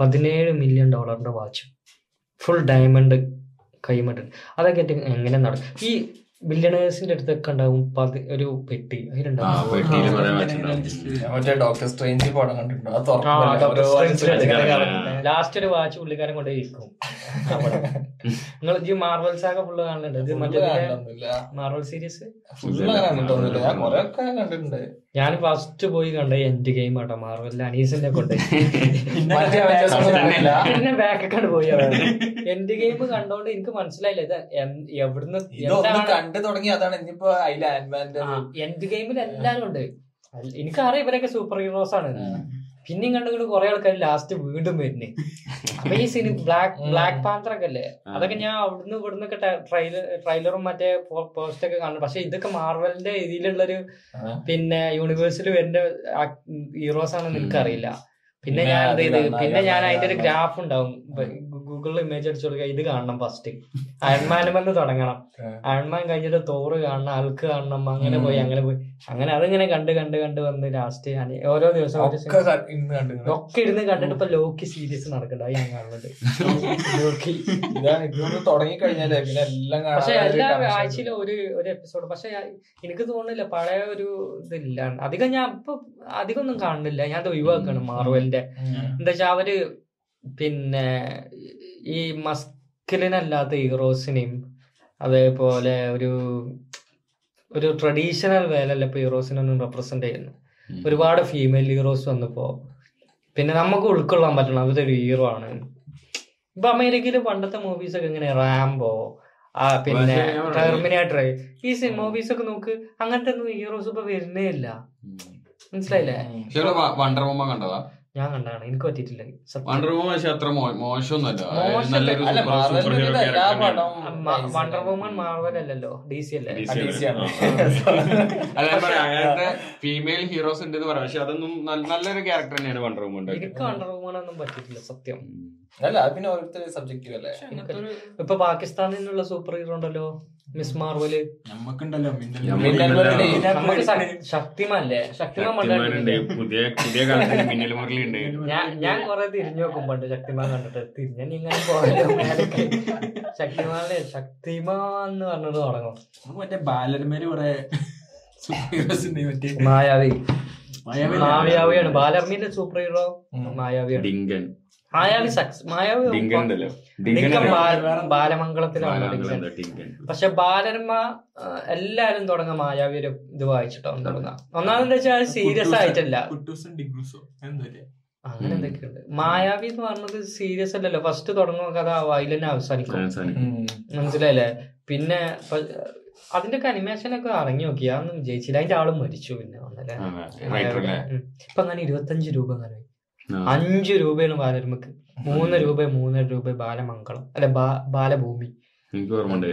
പതിനേഴ് മില്യൺ ഡോളറിന്റെ വാച്ച്. ഫുൾ ഡയമണ്ട് കൈമട്ടുണ്ട് അതൊക്കെ എങ്ങനെ നടക്കും ഈ ബില്യണേഴ്സിന്റെ അടുത്തൊക്കെ ഉണ്ടാവും ഒരു പെട്ടി. ലാസ്റ്റ് ഒരു വാച്ച് പുള്ളിക്കാരൻ കൊണ്ടേ ഇരിക്കും. നിങ്ങൾ ഈ മാർവൽ സാഗ ഫുള്ള് കാണുന്നുണ്ട് ഇത് മറ്റേ മാർവൽ സീരീസ് ഫുള്ള് അങ്ങനെ കണ്ടിട്ടൊന്നുമില്ല ഞാൻ കൊറേ ഒക്കെ കണ്ടിട്ടുണ്ട്. ഞാൻ ഫസ്റ്റ് പോയി കണ്ട എൻഡ് ഗെയിം ആട്ടോ മാർവൽ അനീസിനെ കൊണ്ട്. [laughs] പിന്നെ ബാക്കൊക്കെ പോയി എൻഡ് ഗെയിം [laughs] കണ്ടോണ്ട് എനിക്ക് മനസ്സിലായില്ല ഇത് എവിടുന്ന് കണ്ടു തുടങ്ങി അതാണ് ഇനിയിപ്പോ എൻഡ് ഗെയിമിൽ എല്ലാരും ഉണ്ട്. എനിക്കറിയാം ഇവരൊക്കെ സൂപ്പർ ഹീറോസ് ആണ് പിന്നെയും കണ്ടുകൊണ്ട് കുറെ ആൾക്കാർ ലാസ്റ്റ് വീണ്ടും വരുന്നേ. അപ്പൊ ഈ സിനിമ ബ്ലാക്ക് ബ്ലാക്ക് പാന്തർ ഒക്കെ അല്ലേ? അതൊക്കെ ഞാൻ അവിടുന്ന് ഇവിടുന്ന് ഒക്കെ ട്രailerഉം മറ്റേ പോസ്റ്റ് ഒക്കെ കാണുന്നു പക്ഷെ ഇതൊക്കെ മാർവലിന്റെ ഇതിലുള്ളൊരു പിന്നെ യൂണിവേഴ്സിൽ വരുന്ന ഹീറോസ് ആണെന്ന് എനിക്കറിയില്ല. പിന്നെ ഞാൻ എന്ത് ചെയ്ത്? പിന്നെ ഞാൻ അതിന്റെ ഒരു ഗ്രാഫ് ഉണ്ടാവും. ഗൂഗിളിൽ ഇമേജ് അടിച്ചു കൊടുക്കുക ഇത് കാണണം ഫസ്റ്റ് അയൺമാനുമെന്ന് തുടങ്ങണം. അയൺമാൻ കഴിഞ്ഞിട്ട് തോറ് കാണണം അൽക്ക് കാണണം അങ്ങനെ പോയി അങ്ങനെ പോയി. അങ്ങനെ അതിങ്ങനെ കണ്ട് കണ്ട് കണ്ട് വന്ന് ലാസ്റ്റ് ഓരോ ദിവസം ഒക്കെ ഇരുന്ന് കണ്ടിട്ട് ഇപ്പൊ ലോക്കി സീരീസ് നടക്കണ്ടായി ഞാൻ കാണുന്നത്. ലോക്കി തുടങ്ങി കഴിഞ്ഞാലേ പിന്നെ എല്ലാം പക്ഷെ എല്ലാ ആഴ്ചയിലും ഒരു ഒരു എപ്പിസോഡ് പക്ഷെ എനിക്ക് തോന്നുന്നില്ല പഴയ ഒരു ഇതില്ല. അധികം ഞാൻ ഇപ്പൊ അധികം ഒന്നും കാണുന്നില്ല. ഞാൻ അത് ഒഴിവാക്കാണ് മാർവലിന്റെ. എന്താ വെച്ചാ അവർ പിന്നെ ഈ മസ്കിലിനല്ലാത്ത ഹീറോസിനെയും അതേപോലെ ഒരു ഒരു ട്രഡീഷണൽ വേലല്ല ഇപ്പൊ ഹീറോസിനൊന്നും റെപ്രസെന്റ് ചെയ്യുന്നു ഒരുപാട് ഫീമെയിൽ ഹീറോസ് വന്നപ്പോ പിന്നെ നമുക്ക് ഉൾക്കൊള്ളാൻ പറ്റണം. അതൊരു ഹീറോ ആണ്. ഇപ്പൊ അമേരിക്കയിൽ പണ്ടത്തെ മൂവീസ് ഒക്കെ ഇങ്ങനെ റാംബോ ആ പിന്നെ ടെർമിനേറ്റർ ഈ മൂവീസ് ഒക്കെ നോക്ക് അങ്ങനത്തെ ഒന്നും ഹീറോസ് ഇപ്പൊ വരുന്നേ ഇല്ല. മനസ്സിലായില്ലേ? ഉം. വണ്ടർ വുമ കണ്ടതാ? ഞാൻ കണ്ടാണ്. എനിക്ക് പറ്റിയിട്ടില്ല. വണ്ടർ അത്ര മോശമൊന്നുമല്ല. മാർവൽ അല്ലല്ലോ. ഡി സി അല്ലേ? അങ്ങനത്തെ ഫീമെയിൽ ഹീറോസ് ഉണ്ട് എന്ന് പറയാം. പക്ഷെ അതൊന്നും നല്ല- നല്ലൊരു ക്യാരക്ടർ തന്നെയാണ് വണ്ടർ എനിക്ക് വണ്ടർ ഒന്നും പറ്റിയിട്ടില്ല സത്യം. അല്ല പിന്നെ ഓരോരുത്തരെ സബ്ജക്റ്റീവ് അല്ലേ? ഇപ്പൊ പാകിസ്ഥാനിൽ നിന്നുള്ള സൂപ്പർ ഹീറോ ഉണ്ടല്ലോ മിസ് മാർവൽ നമ്മക്കുണ്ടല്ലോ മിന്നൽ മിന്നൽ മുരളി. നമുക്ക് ശക്- ശക്തിമാൻ പുതിയ പുതിയ കാലത്ത് മിന്നൽ മുരളി ഞാൻ ഞാൻ കൊറേ തിരിഞ്ഞു നോക്കും പണ്ട് ശക്തിമാൻ കണ്ടിട്ട്. തിരിഞ്ഞ ഇങ്ങനെ ശക്തിമാനെ ശക്തിമാൻ എന്ന് പറഞ്ഞിട്ട് തുടങ്ങും. മറ്റേ ബാലന്മാര് കൊറേ മായാവി. മായാവിയാണ്. ബാലർമിന്റെ സൂപ്പർ ഹീറോ മായാവിയാണ്. ഡിങ്കൻ. മായാവി സക്സ് മായാവി ഡിങ്കൻ ബാലമംഗളത്തിലാണ് പക്ഷെ ബാലരമ എല്ലാരും തുടങ്ങ മായാവി ഒരു ഇത് വായിച്ചിട്ടാണ് തുടങ്ങാ. ഒന്നാമെന്ന് വെച്ചാൽ സീരിയസ് ആയിട്ടല്ല. അങ്ങനെ എന്തൊക്കെയുണ്ട്? മായാവി എന്ന് പറഞ്ഞത് സീരിയസ് അല്ലല്ലോ. ഫസ്റ്റ് തുടങ്ങുന്ന കഥ വയലിനെ അവസാനിക്കും. അവസാനിക്കും. മനസ്സിലായില്ലേ? പിന്നെ അതിന്റെ ഒക്കെ അനിമേഷൻ ഒക്കെ ഇറങ്ങി നോക്കി അതൊന്നും വിജയിച്ചില്ല അതിന്റെ ആൾ മരിച്ചു പിന്നെ? ഇപ്പൊ അങ്ങനെ ഇരുപത്തഞ്ച് രൂപ അങ്ങനെ. അഞ്ചു രൂപയാണ് ബാലരമക്ക്. മൂന്ന് രൂപ മൂന്നര രൂപ ബാലമംഗളം. അല്ലെ ബാലഭൂമി. എനിക്ക് ഓർമ്മയുണ്ട്.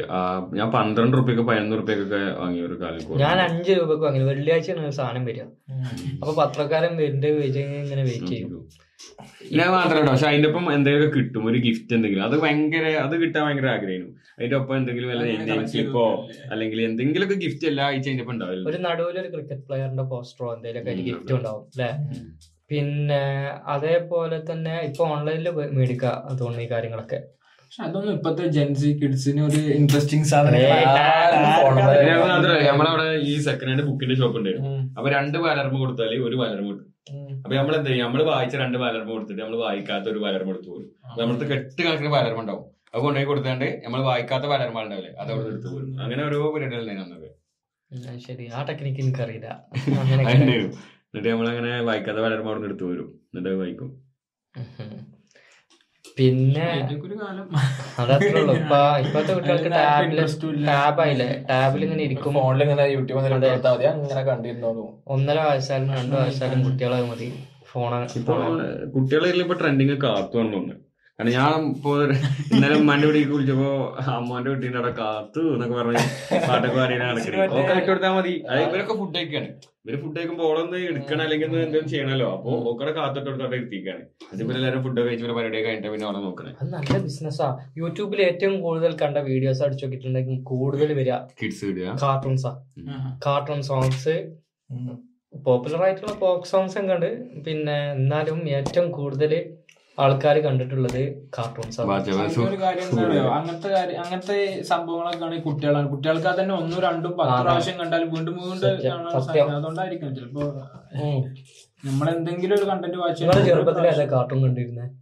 ഞാൻ പന്ത്രണ്ട് റുപ്യക്ക് പതിനൊന്ന് റുപ്യക്കൊക്കെ വാങ്ങിയ ഒരു കാലം ഞാൻ അഞ്ച് രൂപക്ക് വാങ്ങി. വെള്ളിയാഴ്ചയാണ് സാധനം വരിക. അപ്പൊ പത്രക്കാരൻ വരുന്നുണ്ട് വെയിറ്റ് ഇങ്ങനെ വെയിറ്റ് ചെയ്യും. ഇല്ല അത് മാത്രമല്ല പക്ഷെ അതിന്റെ ഒപ്പം എന്തെങ്കിലും കിട്ടും. ഒരു ഗിഫ്റ്റ് എന്തെങ്കിലും. അത് ഭയങ്കര അത് കിട്ടാൻ ഭയങ്കര ആഗ്രഹമായിരുന്നു അതിന്റെ ഒപ്പം എന്തെങ്കിലും വല്ല അങ്ങനെ അല്ലെങ്കിൽ എന്തെങ്കിലും സ്ലിപ്പോ ചെയ്ത് അല്ലെങ്കിൽ എന്തെങ്കിലുമൊക്കെ ഗിഫ്റ്റ് എല്ലാ ആഴ്ച അതിന്റെ ഒപ്പം ഉണ്ടാവില്ല ഒരു നടുവിലൊരു ഒരു ക്രിക്കറ്റ് പ്ലെയറിന്റെ പോസ്റ്ററോ എന്തെങ്കിലുമൊക്കെ ഗിഫ്റ്റ് ഉണ്ടാവും അല്ലെ? പിന്നെ അതേപോലെ തന്നെ ഇപ്പൊ ഓൺലൈനിൽ മേടിക്കുക തോന്നുന്നു ഈ കാര്യങ്ങളൊക്കെ. പക്ഷെ അതൊന്നും ഇപ്പത്തെ ജെൻസി കിഡ്സിന് ഒരു ഇൻട്രസ്റ്റിംഗ് സാധനം നമ്മളവിടെ ഈ സെക്കൻഡ് ഹാൻഡ് ബുക്കിന്റെ ഷോപ്പ് ഉണ്ടായിരുന്നു അപ്പൊ രണ്ട് ബാലർമ കൊടുത്താൽ ഒരു ബാലർമ കിട്ടും. അപ്പൊ നമ്മൾ എന്താ ചെയ്യും? നമ്മൾ വായിച്ച രണ്ട് ബാലർമ കൊടുത്തിട്ട് നമ്മൾ വായിക്കാത്ത ഒരു ബാലർമ എടുത്തു പോലും നമ്മളടുത്ത് കെട്ട് കണക്കിന് ബാലർമ ഉണ്ടാവും. അത് കൊണ്ടുപോയി കൊടുത്താണ്ട് നമ്മൾ വായിക്കാത്ത ബാലർമ ഉണ്ടാവില്ലേ? അത് അവിടെ എടുത്തു പോലും അങ്ങനെ ഓരോ പരിപാടികൾ അത് ശരി. ആ ടെക്നിക്ക് എനിക്കറിയില്ല. എന്നിട്ട് നമ്മളങ്ങനെ വായിക്കാത്ത ബാലർമ അവിടെ നിന്ന് എടുത്തു വരും എന്നിട്ട് വായിക്കും. പിന്നെ അതത്രേ ഉള്ളൂ ഇപ്പൊ ഇപ്പത്തെ കുട്ടികൾക്ക് ടാബിൽ ടാബായില്ലേ? ടാബിൽ ഇങ്ങനെ ഇരിക്കും. ഫോണിൽ ഇങ്ങനെ യൂട്യൂബ് അങ്ങനെ കണ്ടിരുന്നോളൂ. ഒന്നര വയസ്സായാലും രണ്ടു വയസ്സായാലും കുട്ടികളെ മതി. ഫോണ് ഇപ്പൊ കുട്ടികളെ ഇപ്പൊ ട്രെൻഡിങ് കാത്തു തോന്നുന്നു. കാരണം ഞാൻ ഇപ്പോ ഇന്നലെ ഉമ്മാന്റെ വീട്ടിൽ വിളിച്ചപ്പോ അമ്മാന്റെ വീട്ടിന്റെ അവിടെ കാത്തു എന്നൊക്കെ പറഞ്ഞ് പാട്ടൊക്കെ ഇട്ട് മതി. ഇവരൊക്കെ ഫുഡ് കഴിക്കാണ്. ഇവർ ഫുഡ് കഴിക്കുമ്പോൾ ഓളൊന്ന് എടുക്കണം അല്ലെങ്കിൽ എന്തെങ്കിലും ചെയ്യണല്ലോ. അപ്പൊ ഓക്കടെ കാത്തിട്ട് കൊടുത്തോടെ എടുത്തിരിക്കാണ് അതിപ്പോ എല്ലാവരും ഫുഡ് ഒക്കെ പിന്നെ പരിപാടി കഴിഞ്ഞിട്ട് പിന്നെ ഓളെ നോക്കണേ. അത് നല്ല ബിസിനസ്സാ യൂട്യൂബിൽ ഏറ്റവും കൂടുതൽ കണ്ട വീഡിയോസ് അടിച്ചു നോക്കിയിട്ടുണ്ടെങ്കിൽ കൂടുതൽ വരിക. കിഡ്സ് വീഡിയോ കാർട്ടൂൺസാ കാർട്ടൂൺ സോങ്സ് പോപ്പുലർ ആയിട്ടുള്ള പോപ്പ് സോങ്സ് ഒക്കെ ഉണ്ട്. പിന്നെ എന്നാലും ഏറ്റവും കൂടുതൽ ആൾക്കാർ കണ്ടിട്ടുള്ളത് കാർട്ടൂൺസ് ആണ്. ഒരു കാര്യം അങ്ങനത്തെ കാര്യം അങ്ങനത്തെ സംഭവങ്ങളൊക്കെ ആണെങ്കിൽ കുട്ടികളാണ്. കുട്ടികൾക്ക് അത് തന്നെ ഒന്നും രണ്ടും പത്ത് പ്രാവശ്യം കണ്ടാലും വീണ്ടും വീണ്ടും അതുകൊണ്ടായിരിക്കും ചിലപ്പോ നമ്മൾ എന്തെങ്കിലും ഒരു കണ്ടന്റ് വാച്ച് ചെറുപ്പത്തിൽ ഏതാ കാർട്ടൂൺ കണ്ടിരുന്നത്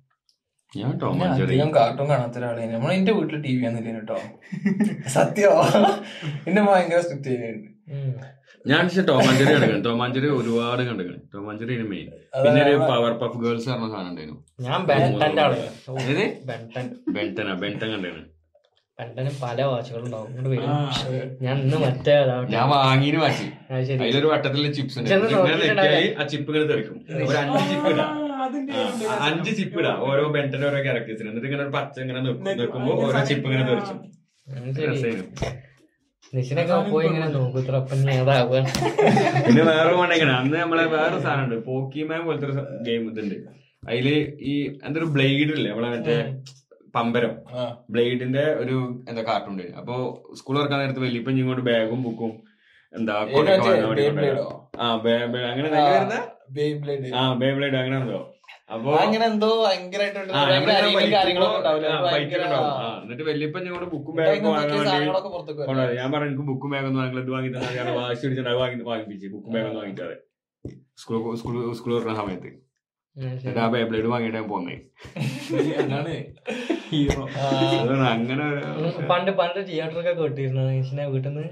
ഞാൻ ടോം അധികം കാർട്ടൂൺ കാണാത്ത ഒരാളാണ് നമ്മൾ എന്റെ വീട്ടിൽ ടി വി ഒന്നും കേട്ടോ [laughs] സത്യമാ എന്നെ ഭയങ്കര സ്ട്രിക്റ്റ് ചെയ്യുന്നുണ്ട് ഞാൻ പക്ഷെ ടോമാഞ്ചേരി കണ്ടു ടോമാഞ്ചേരി ഒരുപാട് കണ്ടു ടോമാഞ്ചേരി മെയിൻ പിന്നെ ഒരു പവർ പഫ് ഗേൾസ് പറഞ്ഞ സാധനം ഉണ്ടായിരുന്നു. ഞാൻ? ബെൻടൻ ബെന്റൻ കണ്ടാണ് ബെൻടന് പല വാച്ചുകളുണ്ടാവും ഞാൻ ഇന്ന് മറ്റേ ഞാൻ വാങ്ങിന് വാച്ചി. അതിലൊരു വട്ടത്തിലെ ചിപ്സ് ഉണ്ട്. ആ ചിപ്പുകൾ തെറിക്കും. ഒരു അഞ്ച് ചിപ്പ് ഇടാം. അഞ്ച് ചിപ്പ് ഇടാം. ഓരോ ബെന്റന്റെ ഓരോ ക്യാരക്ടേഴ്സിന് എന്നിട്ട് ഇങ്ങനെ ഒരു പച്ച ഇങ്ങനെ നിൽക്കും നിൽക്കുമ്പോ ഓരോ ചിപ്പ് ഇങ്ങനെ തെറിച്ചു. ശരി. രസമായിരുന്നു പിന്നെ വേറെ വേണ്ടെങ്കിൽ അന്ന് നമ്മളെ വേറെ സാധനമുണ്ട്. പോക്കിമാൻ പോലത്തെ ഒരു ഗെയിം ഇതുണ്ട്. അതിൽ ഈ എന്തൊരു ബ്ലേഡ് ഇല്ലേ? നമ്മളെ മറ്റേ പമ്പരം. ബ്ലേഡിന്റെ ഒരു എന്താ കാർട്ടൂൺ ഉണ്ട്. അപ്പൊ സ്കൂൾ തുറക്കാൻ നേരത്ത് വലിയപ്പം ഇങ്ങോട്ട് ബാഗും ബുക്കും എന്താ ആ ബേ- ബേ- അങ്ങനെ ആ ബേ ബ്ലേഡ് അങ്ങനെ എന്തോ. അപ്പൊ അങ്ങനെ എന്തോ എന്നിട്ട് വലിയപ്പം ഞങ്ങളുടെ ബുക്കും ഇപ്പൊ ബാഗൊക്കെ ഇങ്ങനത്തെ വാങ്ങാൻ വേണ്ടി സാധനങ്ങളൊക്കെ പുറത്തേക്ക് വരും. കൊണ്ടുവരാം. ഞാൻ പറഞ്ഞു എനിക്ക് ബുക്കും ബാഗൊന്നും വാങ്ങില്ല ഇത് വാങ്ങി തന്നെ വാശി പിടിച്ചിട്ട് വാങ്ങി വാങ്ങിപ്പിച്ച്. ബുക്കും ബാഗൊന്നും വാങ്ങിക്കാതെ സ്കൂൾ സ്കൂൾ സ്കൂൾ തുറക്കുന്ന സമയത്ത്. എന്നിട്ട് ആ ബേബ്ലേഡ് വാങ്ങിയിട്ട് ഞാൻ പോന്നേ. [laughs] അതാണ്. ഹീറോ. ആ, അങ്ങനെ പണ്ട് പണ്ട് തിയേറ്ററൊക്കെ കേട്ടിരുന്നു വീട്ടിൽ നിന്ന്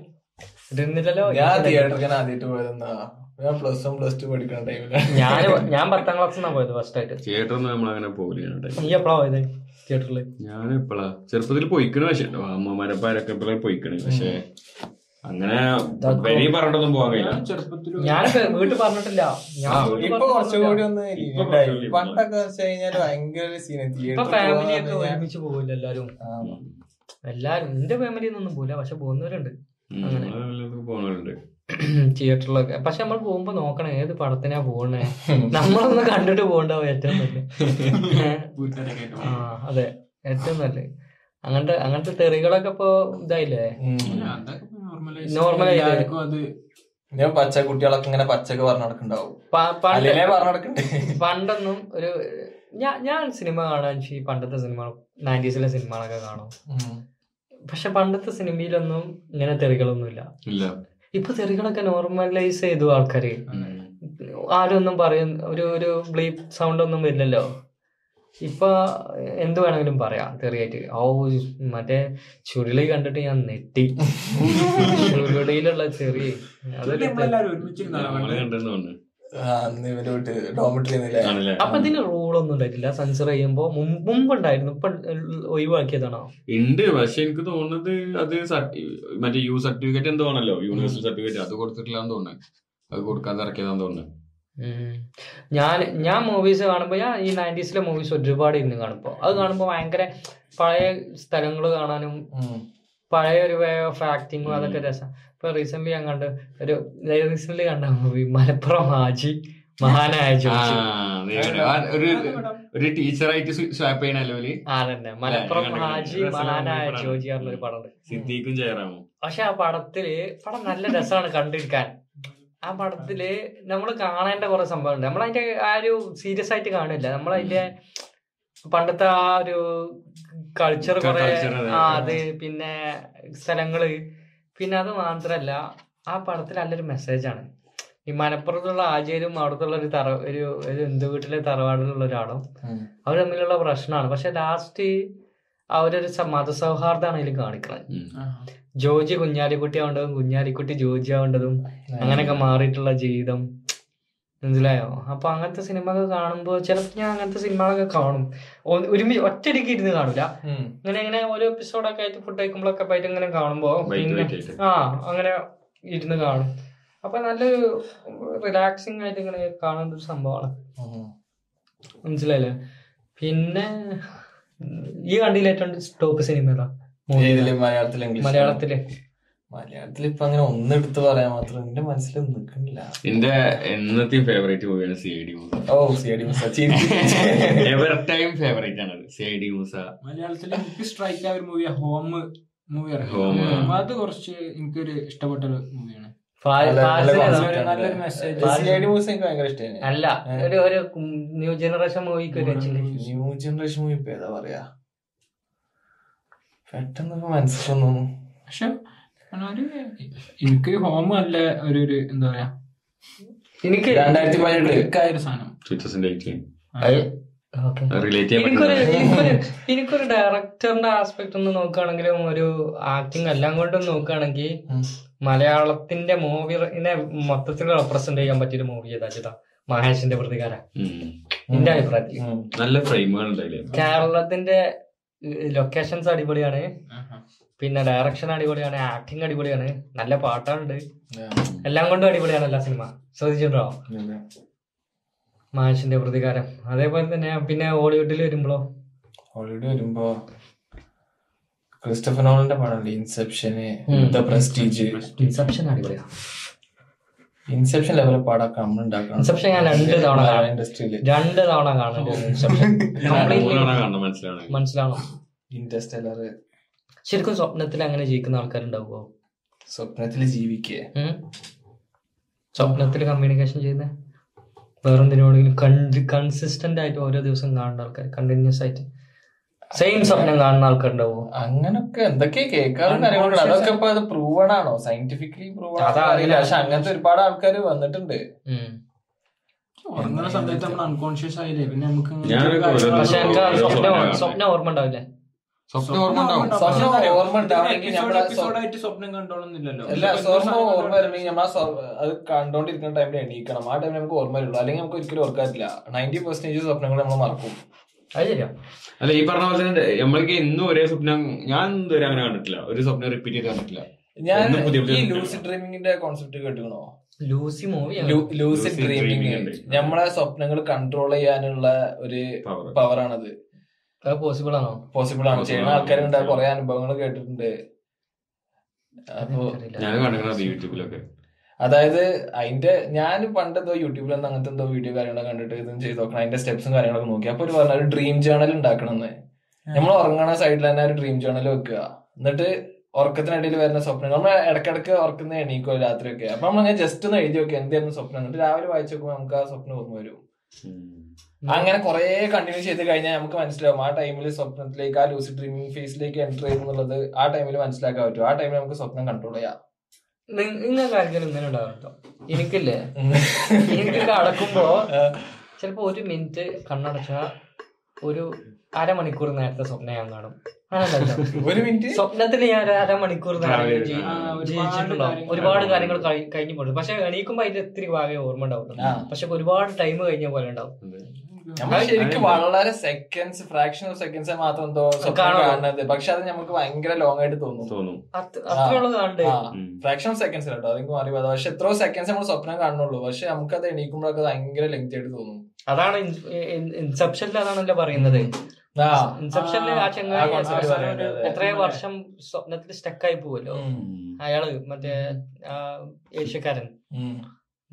ഞാൻ തിയേറ്ററിൽ ആദ്യമായിട്ട് പോയതെന്നാ. ഞാൻ പ്ലസ് വൺ പ്ലസ് ടു പഠിക്കുന്ന ടൈമിലാണ് ഞാൻ ഞാൻ പത്താം ക്ലാസ്സിൽ നിന്നാ പോയത് ഫസ്റ്റ് ആയിട്ട്. തിയേറ്ററിൽ നമ്മൾ അങ്ങനെ പോകില്ല നീ എപ്പോഴാ പോയത് തിയേറ്ററിൽ ഞാൻ എപ്പോഴാ ചെറുപ്പത്തിൽ പോയിക്കണ പക്ഷെ അമ്മമാരപ്പാരൊക്കെ എപ്പോഴും പോയിക്കണ? പക്ഷെ അങ്ങനെ വെരി പറഞ്ഞിട്ടൊന്നും പോകാൻ കഴിയില്ല. ചെറുപ്പത്തിൽ ഞാൻ വീട്ടിൽ പറഞ്ഞിട്ടില്ല. ഇപ്പൊ കുറച്ചുകൂടി ഒന്ന് പണ്ടൊക്കെ വെച്ച് കഴിഞ്ഞാൽ ഭയങ്കര സീന ഇപ്പൊ ഫാമിലി ഒക്കെ ഒരുമിച്ച് പോകില്ല എല്ലാരും. എല്ലാരും എന്റെ ഫാമിലിയിൽ നിന്നൊന്നും പോകില്ല പക്ഷെ പോകുന്നവരുണ്ട്. അങ്ങനെ. പോണവരുണ്ട്. തിയേറ്ററിലൊക്കെ. പക്ഷെ നമ്മൾ പോകുമ്പോ നോക്കണം ഏത് പടത്തിനാ പോകണേ നമ്മളൊന്ന് കണ്ടിട്ട് പോകണ്ടാവും ഏറ്റവും നല്ല ആ അതെ. ഏറ്റവും നല്ല അങ്ങനത്തെ അങ്ങനത്തെ തെറികളൊക്കെ ഇപ്പൊ ഇതായില്ലേ? ഞാൻ പച്ച കുട്ടികളൊക്കെ ഇങ്ങനെ പച്ചക്ക് പറഞ്ഞു നടക്കുന്നുണ്ടാവും പണ്ടൊന്നും ഒരു ഞാൻ ഞാൻ സിനിമ കാണാൻ ഈ പണ്ടത്തെ സിനിമ നയന്റീസിലെ സിനിമകളൊക്കെ കാണും. പക്ഷെ പണ്ടത്തെ സിനിമയിലൊന്നും ഇങ്ങനെ തെറികളൊന്നും ഇല്ല. ഇപ്പൊ തെറികളൊക്കെ നോർമലൈസ് ചെയ്തു ആൾക്കാര്. ആരും ഒന്നും പറയും ഒരു ഒരു ബ്ലീപ് സൗണ്ട് ഒന്നും വരില്ലല്ലോ. ഇപ്പൊ എന്ത് വേണമെങ്കിലും പറയാം തെറിയായിട്ട് ഓ മറ്റേ ചുരുളി കണ്ടിട്ട് ഞാൻ നെട്ടി [laughs] ചുരുളിയിലുള്ള ചെറിയ അതൊരു അപ്പൊ ഇതിന് റൂൾ ഒന്നും ഉണ്ടായിട്ടില്ല. സെൻസർ ചെയ്യുമ്പോ മുമ്പ് ഉണ്ടായിരുന്നു ഇപ്പൊ ഒഴിവാക്കിയതാണോ? ഉണ്ട്. പക്ഷെ എനിക്ക് തോന്നുന്നത് അത് മറ്റേ യു സർട്ടിഫിക്കറ്റ് എന്തോ ആണല്ലോ. യൂണിവേഴ്സൽ സർട്ടിഫിക്കറ്റ് അത് കൊടുത്തിട്ടില്ലാന്ന് തോന്നുന്നു. അത് കൊടുക്കാതെ ഇറക്കിയതാന്ന് തോന്നുന്നു. ഞാൻ ഞാൻ മൂവീസ് കാണുമ്പോൾ ഞാൻ ഈ നയന്റീസിലെ മൂവീസ് ഒരുപാട് ഇന്ന് കാണുമ്പോൾ അത് കാണുമ്പോൾ ഭയങ്കര പഴയ സ്ഥലങ്ങൾ കാണാനും പഴയ ഒരു വേ ഓഫ് ആക്ടിങ്ങും അതൊക്കെ രസം. ഇപ്പൊ റീസെന്റ് ഞാൻ കണ്ട് ഒരു റീസെന്റ് കണ്ട മൂവി മലപ്പുറം ഹാജി മഹാനായ ഒരു ഒരു ടീച്ചറായിട്ട് സ്വാപ്പ് ചെയ്യണല്ലോ ഓൽ? ആ തന്നെ മലപ്പുറം. ഹാജി മഹാനായ. ജോജി പറഞ്ഞൊരു പടം സിദ്ദീഖും ജയറാമും. പക്ഷെ ആ പടത്തിൽ പടം നല്ല രസമാണ് കണ്ടിരിക്കാൻ. ആ പടത്തിൽ നമ്മൾ കാണേണ്ട കുറെ സംഭവമുണ്ട് നമ്മൾ അതിന്റെ ആ ഒരു സീരിയസ് ആയിട്ട് കാണില്ല നമ്മൾ അതിന്റെ പണ്ടത്തെ ആ ഒരു കൾച്ചർ കുറെ. ആ അത് പിന്നെ സ്ഥലങ്ങൾ. പിന്നെ അത് മാത്രല്ല ആ പടത്തിൽ നല്ലൊരു മെസ്സേജാണ് ഈ മലപ്പുറത്തുള്ള ആചാര്യം അവിടത്തുള്ള ഒരു തറ ഒരു ഒരു ഹിന്ദു വീട്ടിലെ തറവാടിലുള്ള ഒരാളും അവർ തമ്മിലുള്ള പ്രശ്നമാണ് പക്ഷെ ലാസ്റ്റ് അവരൊരു മത മതസൗഹാർദ്ദമാണ് അതിൽ കാണിക്കുന്നത് ജോജി കുഞ്ഞാലിക്കുട്ടി ആവേണ്ടതും കുഞ്ഞാലിക്കുട്ടി ജോജി ആവേണ്ടതും അങ്ങനെയൊക്കെ മാറിയിട്ടുള്ള ജീവിതം. മനസ്സിലായോ? അപ്പൊ അങ്ങനത്തെ സിനിമകൾ കാണുമ്പോൾ ചിലപ്പോൾ ഞാൻ അങ്ങനത്തെ സിനിമകളൊക്കെ കാണും. ഒരുമിച്ച് ഒരുമി ഒറ്റയടിക്ക് ഇരുന്ന് കാണൂല. ഇങ്ങനെ ഇങ്ങനെ ഓരോ എപ്പിസോഡൊക്കെ ആയിട്ട് ഫുഡ് കഴിക്കുമ്പോഴൊക്കെ ആയിട്ട് ഇങ്ങനെ കാണുമ്പോ പിന്നെ ആ അങ്ങനെ ഇരുന്ന് കാണും. അപ്പൊ നല്ലൊരു റിലാക്സിങ് ആയിട്ട് ഇങ്ങനെ കാണുന്ന ഒരു സംഭവമാണ് മനസ്സിലായില്ലേ? പിന്നെ ഈ കണ്ടില്ല ഏറ്റവും ടോപ്പ് സിനിമ ഏതാ? മലയാളത്തിൽ. മലയാളത്തിൽ ഇപ്പൊ അങ്ങനെ ഒന്നെടുത്ത് പറയാൻ മാത്രം എന്റെ മനസ്സിൽ നിൽക്കുന്നില്ല. എന്റെ എന്നത്തെയും ഫേവറേറ്റ് മൂവിയാണ് C I D Moosa. Oh C D ever time favourite ആണ് സി ഐ ഡി മൂസ. മലയാളത്തിൽ എനിക്ക് സ്ട്രൈക്ക് ആയ ഒരു മൂവി ഹോം മൂവി ഹോം അത് കുറച്ച് എനിക്കൊരു ഇഷ്ടപ്പെട്ട ഒരു മൂവിയാണ് അല്ല ഒരു ഒരു ന്യൂ ജനറേഷൻ മൂവിക്ക്. ന്യൂ ജനറേഷൻ മൂവി ഇപ്പൊ ഏതാ പറയാ? പെട്ടെന്ന് മനസ്സിലൊന്നും പക്ഷെ ഒരു എനിക്ക് ഹോം നല്ല ഒരു ഒരു എന്താ പറയാ? എനിക്ക് രണ്ടായിരത്തി പതിനെട്ട് ക്ലിക്കായ ഒരു സാധനം എനിക്കൊരു പറ്റുന്ന എനിക്കൊരു എനിക്കൊരു ഡയറക്ടറിന്റെ ആസ്പെക്ട് ഒന്ന് നോക്കുകയാണെങ്കിലും ഒരു ആക്ടിങ് എല്ലാം കൊണ്ടും നോക്കുകയാണെങ്കിൽ. മലയാളത്തിന്റെ മൂവിനെ മൊത്തത്തിൽ റെപ്രസെന്റ് ചെയ്യാൻ പറ്റിയൊരു മൂവി ഏതാ ചേട്ടാ മഹേഷിന്റെ പ്രതികാരം. എന്റെ അഭിപ്രായത്തിൽ നല്ല ഫ്രെയിമുകൾ കേരളത്തിന്റെ ലൊക്കേഷൻസ് അടിപൊളിയാണ്. പിന്നെ ഡയറക്ഷൻ അടിപൊളിയാണ് ആക്ടിങ് അടിപൊളിയാണ് നല്ല പാട്ടാണ് എല്ലാം കൊണ്ടും അടിപൊളിയാണ് എല്ലാ സിനിമ ശ്രദ്ധിച്ചിട്ടുണ്ടോ? മാഷിന്റെ പ്രതികാരം. അതേപോലെ തന്നെ പിന്നെ ഹോളിവുഡിൽ വരുമ്പോ ഹോളിവുഡ് വരുമ്പോ ക്രിസ്റ്റഫർ നോളന്റെ പടമുണ്ട് ഇൻസെപ്ഷന് ഉം. ദ പ്രസ്റ്റീജ് ഇൻസെപ്ഷൻ അടിപൊളിയാണ് ഇൻസെപ്ഷൻ ലെവലിൽ പടമൊക്കെ നമ്മൾ ഉണ്ടാക്കണം ഇൻസെപ്ഷൻ ഞാൻ രണ്ട് തവണ ഇൻഡസ്ട്രിയിൽ ഇൻഡസ്ട്രിയിൽ രണ്ട് തവണ കാണുന്നുണ്ട് ഇൻസെപ്ഷൻ മനസ്സിലാണ് ഇന്റർസ്റ്റെല്ലർ ശരിക്കും സ്വപ്നത്തിൽ അങ്ങനെ ജീവിക്കുന്ന ആൾക്കാരുണ്ടാവുമോ സ്വപ്നത്തിൽ ജീവിക്കേ. സ്വപ്നത്തിൽ കമ്മ്യൂണിക്കേഷൻ ചെയ്യുന്ന? വേറെന്തിനോടെങ്കിലും കണ്ട് കൺസിസ്റ്റന്റ് ആയിട്ട് ഓരോ ദിവസം കാണുന്ന ആൾക്കാർ കണ്ടിന്യൂസ് ആയിട്ട് സെയിം സ്വപ്നം കാണുന്ന ആൾക്കാരുണ്ടാവോ അങ്ങനൊക്കെ എന്തൊക്കെ കേൾക്കാറുണ്ട് അതൊക്കെ ഇപ്പൊ അത് പ്രൂവൺ ആണോ? സയന്റിഫിക്കലി പ്രൂവൺ അതാ അറിയില്ല. പക്ഷെ അങ്ങനത്തെ ഒരുപാട് ആൾക്കാർ വന്നിട്ടുണ്ട്. ഉറങ്ങുന്ന സമയത്ത് നമ്മൾ അൺകോൺഷ്യസ് ആയില്ലേ? പിന്നെ നമുക്ക് സ്വപ്നം ഓർമ്മ ഉണ്ടാവില്ലേ? സ്വപ്നം ഓർമ്മ ഉണ്ടാവണമെങ്കിൽ സ്വപ്നം കണ്ടോളുന്നില്ലല്ലോ അല്ല സ്വപ്നം ഓർമ്മ വരണമെങ്കിൽ നമ്മൾ അത് കണ്ടോണ്ടിരിക്കുന്ന ടൈമിൽ എണീക്കണം. ആ ടൈമിൽ നമുക്ക് ഓർമ്മ വരുള്ളൂ. അല്ലെങ്കിൽ നമുക്ക് ഒരിക്കലും ഓർക്കാറില്ല. നയന്റി പെർസെന്റേജ് സ്വപ്നങ്ങൾ നമ്മൾ മറക്കും. അല്ല ഈ പറഞ്ഞ പോലെ തന്നെ നമ്മൾക്ക് ഇന്നും ഒരേ സ്വപ്നം ഞാൻ ഇതുവരെ അങ്ങനെ കണ്ടിട്ടില്ല. ഒരു സ്വപ്നം റിപ്പീറ്റ് ചെയ്ത് കണ്ടിട്ടില്ല. ഞാൻ ഈ ലൂസി ഡ്രീമിങ്ങിന്റെ കോൺസെപ്റ്റ് കേട്ടുകണോ ലൂസി മൂവി ലൂസി ഡ്രീമിങ്. നമ്മളെ സ്വപ്നങ്ങൾ കൺട്രോൾ ചെയ്യാനുള്ള ഒരു പവറാണത് അത് പോസിബിൾ ആണോ? പോസിബിൾ ആണ്. ചെയ്യുന്ന. ആൾക്കാരുണ്ട്. കുറെ അനുഭവങ്ങൾ കേട്ടിട്ടുണ്ട്. അപ്പോ യൂട്യൂബിലൊക്കെ? അതായത് അതിന്റെ ഞാൻ പണ്ട് എന്തോ യൂട്യൂബിൽ നിന്ന് അങ്ങനത്തെ എന്തോ വീഡിയോ കാര്യങ്ങളൊക്കെ കണ്ടിട്ട് ഇതും ചെയ്ത് നോക്കണം. അതിന്റെ സ്റ്റെപ്സും കാര്യങ്ങളൊക്കെ നോക്കി. അപ്പൊ ഒരു പറഞ്ഞ ഒരു ഡ്രീം ജേണൽ ഉണ്ടാക്കണം എന്ന് നമ്മൾ ഉറങ്ങണ സൈഡിൽ തന്നെ ഒരു ഡ്രീം ജേണൽ വെക്കുക. എന്നിട്ട് ഉറക്കത്തിനിടയിൽ വരുന്ന സ്വപ്നം. നമ്മൾ ഇടക്കിടക്ക് ഉറക്കുന്ന എണീക്കോ രാത്രിയൊക്കെ. അപ്പൊ നമ്മൾ ജസ്റ്റ് ഒന്ന് എഴുതി നോക്കുക എന്തായിരുന്നു സ്വപ്നം. എന്നിട്ട് രാവിലെ വായിച്ചു നോക്കുമ്പോൾ നമുക്ക് ആ സ്വപ്നം ഓർമ്മ വരും. അങ്ങനെ കുറെ കണ്ടിന്യൂ ചെയ്ത് കഴിഞ്ഞാൽ നമുക്ക് മനസ്സിലാവും ആ ടൈമിൽ സ്വപ്നത്തിലേക്ക് ആ ലൂസി ഡ്രീമിംഗ് ഫേസിലേക്ക് എന്റർ ചെയ്യുന്നുള്ളത് ആ ടൈമിൽ മനസ്സിലാക്കാൻ പറ്റും. ആ ടൈമിൽ നമുക്ക് സ്വപ്നം കൺട്രോൾ ചെയ്യാം. നിങ്ങൾക്ക് ആർക്കെങ്കിലും ഇങ്ങനെ ഉണ്ടാവാറുണ്ടോ? എനിക്കില്ലേ? എനിക്ക് അടക്കുമ്പോ ചിലപ്പോ ഒരു മിനിറ്റ് കണ്ണടച്ച ഒരു അരമണിക്കൂർ നേരത്തെ സ്വപ്നം ഞാൻ കാണും. ഒരു മിനിറ്റ്. സ്വപ്നത്തിൽ ഞാൻ അരമണിക്കൂർ ജീവിച്ചിട്ടുണ്ടാവും. കാര്യങ്ങൾ ഒരുപാട് കാര്യങ്ങൾ കഴിഞ്ഞു പോകും പക്ഷെ എണീക്കുമ്പോ അതിന്റെ ഒത്തിരി ഭാഗം ഓർമ്മ ഉണ്ടാവുള്ളൂ. പക്ഷെ ഒരുപാട് ടൈം കഴിഞ്ഞ പോലെ ഉണ്ടാവും. നമ്മൾ ശരിക്കും വളരെ സെക്കൻഡ്സ് ഫ്രാക്ഷൻ ഓഫ് സെക്കൻഡ്സ് മാത്രം എന്തോ സ്വപ്നം കാണുന്നത്. പക്ഷെ അത് നമുക്ക് ഭയങ്കര ലോങ് ആയിട്ട് തോന്നും. ഫ്രാക്ഷൻ ഓഫ് സെക്കൻഡ്സ് കേട്ടോ അതെനിക്ക് അറിയാതെ പക്ഷെ എത്രയോ സെക്കൻഡ്സ് നമ്മൾ സ്വപ്നം കാണുന്നുള്ളൂ. പക്ഷെ നമുക്ക് അത് എണീക്കുമ്പോഴൊക്കെ ഭയങ്കര ലെങ്തി ആയിട്ട് തോന്നും. അതാണ് ഇൻസെപ്ഷനിൽ അതാണല്ലോ പറയുന്നത്. ഇൻസെപ്ഷനിൽ ആ ചെങ്ങായി. എത്രയോ വർഷം സ്വപ്നത്തിൽ സ്റ്റക്കായി പോവല്ലോ. അയാൾ മറ്റേ ഏഷ്യക്കാരൻ.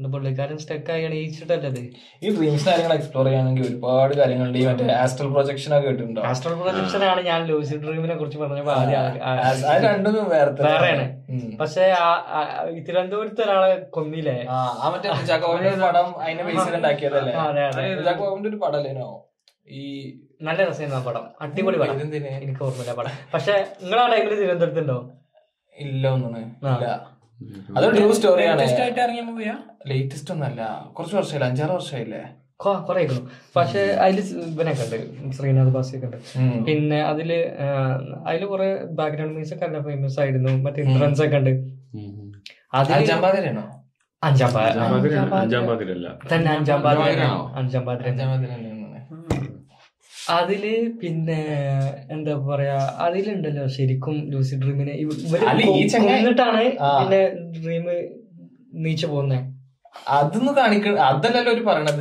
പുള്ളിക്കാരൻ സ്റ്റക്കായി എണീച്ചിട്ടല്ലത്. ഈ ഡ്രീംസ് കാര്യങ്ങൾ എക്സ്പ്ലോർ ചെയ്യാണെങ്കിൽ ഒരുപാട് കാര്യങ്ങളുണ്ട്. ഈ മറ്റേ ആസ്ട്രൽ പ്രൊജക്ഷൻ ഒക്കെ കിട്ടുന്നുണ്ടോ ആസ്ട്രൽ പ്രൊജക്ഷൻ ആണ് ഞാൻ ലൂസി ഡ്രീമിനെ കുറിച്ച് പറഞ്ഞപ്പോ ആദ്യം രണ്ടും വേറെയാണ്. പക്ഷെ തിരുവനന്തപുരത്ത് ഒരാളെ കൊന്നില്ലേ? ആ മറ്റേ പടം ബേസിൽ ഉണ്ടാക്കിയതല്ലേ? ഒരു ഈ നല്ല രസമായിരുന്നു ആ പടം. അടിപൊളി പടം? എനിക്ക് ഓർമ്മയില്ല പടം. പക്ഷെ നിങ്ങൾ ആ ടൈമിൽ തിരുവനന്തപുരത്തുണ്ടോ? ഇല്ല ഒന്നും ഇല്ല. അതൊരു ട്രൂ സ്റ്റോറിയാണ് latest ഇറങ്ങിയ മൂവിയാ ലേറ്റസ്റ്റ് ഒന്നല്ല കുറച്ച് വർഷമായില്ല? അഞ്ചാറ് വർഷമായില്ലേ? കൊറേ പക്ഷെ അതിൽ ഇവനൊക്കെ ഉണ്ട്. ശ്രീനാഥ് ബാസിയൊക്കെ ഉണ്ട്. പിന്നെ അതിൽ അതിൽ കുറെ ബാക്ക്ഗ്രൗണ്ട് മ്യൂസിക് ഒക്കെ നല്ല ഫേമസ് ആയിരുന്നു. മറ്റേ ഇൻഫ്ലുവൻസ് ഒക്കെ ഉണ്ട്. അതിൽ അഞ്ചാം പാതിരാണോ അഞ്ചാം പാതിര- തന്നെ അഞ്ചാം പാതിര അഞ്ചാം പാതിര അതിൽ പിന്നെ എന്താ പറയാ അതിലുണ്ടല്ലോ ശരിക്കും ലൂസി ഡ്രീമിനെ. എന്നിട്ടാണ് പിന്നെ ഡ്രീം നീച്ചു പോകുന്നത് അതൊന്നും കാണിക്ക അതല്ലല്ലോ ഒരു പറയണത്.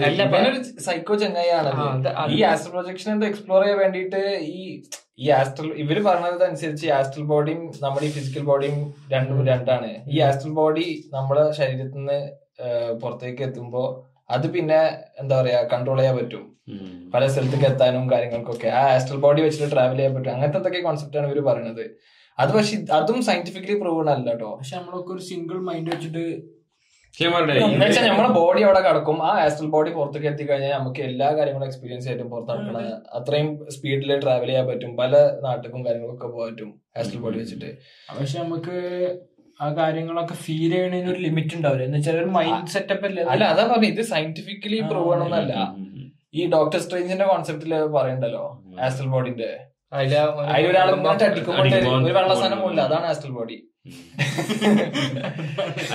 ഒരു സൈക്കോ അത് ഈ ആസ്ട്രൽ പ്രൊജക്ഷൻ എന്താ എക്സ്പ്ലോർ ചെയ്യാൻ വേണ്ടിയിട്ട് ഈ ഈ ആസ്ട്രൽ ഇവർ പറഞ്ഞത് അനുസരിച്ച് ആസ്ട്രൽ ബോഡിയും നമ്മുടെ ഈ ഫിസിക്കൽ ബോഡിയും രണ്ടും രണ്ടാണ്. ഈ ആസ്ട്രൽ ബോഡി നമ്മുടെ ശരീരത്തിൽ നിന്ന് പുറത്തേക്ക് എത്തുമ്പോ അത് പിന്നെ എന്താ പറയാ കൺട്രോൾ ചെയ്യാൻ പറ്റും. പല സ്ഥലത്തേക്ക് എത്താനും കാര്യങ്ങൾക്കൊക്കെ. ആ ആസ്ട്രൽ ബോഡി വെച്ചിട്ട് ട്രാവൽ ചെയ്യാൻ പറ്റും. അങ്ങനത്തെ എന്തൊക്കെ കോൺസെപ്റ്റ് ആണ് ഇവർ പറയുന്നത് അത് പക്ഷെ അതും സയന്റിഫിക്കലി പ്രൂവൺ അല്ല കേട്ടോ പക്ഷെ നമ്മളൊക്കെ ഒരു സിംഗിൾ മൈൻഡ് വെച്ചിട്ട് നമ്മുടെ ബോഡി അവിടെ കിടക്കും. ആ ആസ്ട്രൽ ബോഡി പുറത്തേക്ക് എത്തിക്കഴിഞ്ഞാൽ നമുക്ക് എല്ലാ കാര്യങ്ങളും എക്സ്പീരിയൻസ് ആയിട്ടും പുറത്ത് നടക്കണം അത്രയും സ്പീഡിൽ ട്രാവൽ ചെയ്യാൻ പറ്റും. പല നാട്ടിലും കാര്യങ്ങളൊക്കെ പോകാൻ പറ്റും. ആസ്ട്രൽ ബോഡി വെച്ചിട്ട്. പക്ഷെ നമുക്ക് ആ കാര്യങ്ങളൊക്കെ ഫീൽ ചെയ്യണതിന് ഒരു ലിമിറ്റ് ഉണ്ടാവില്ല. എന്ന് വെച്ചാൽ ഒരു മൈൻഡ് സെറ്റപ്പ് അല്ലേ? അല്ല അതാ പറഞ്ഞു ഇത് സയന്റിഫിക്കലി പ്രൂവ് ആണെന്നല്ല. ഈ ഡോക്ടർ സ്ട്രേഞ്ചിന്റെ കോൺസെപ്റ്റിൽ പറയണ്ടല്ലോ? ആസ്ട്രൽ ബോഡിന്റെ അതിലൊരാൾ അടിക്കുമ്പോൾ ഒരു വെള്ളസാധനം പോലില്ല അതാണ് ആസ്ട്രൽ ബോഡി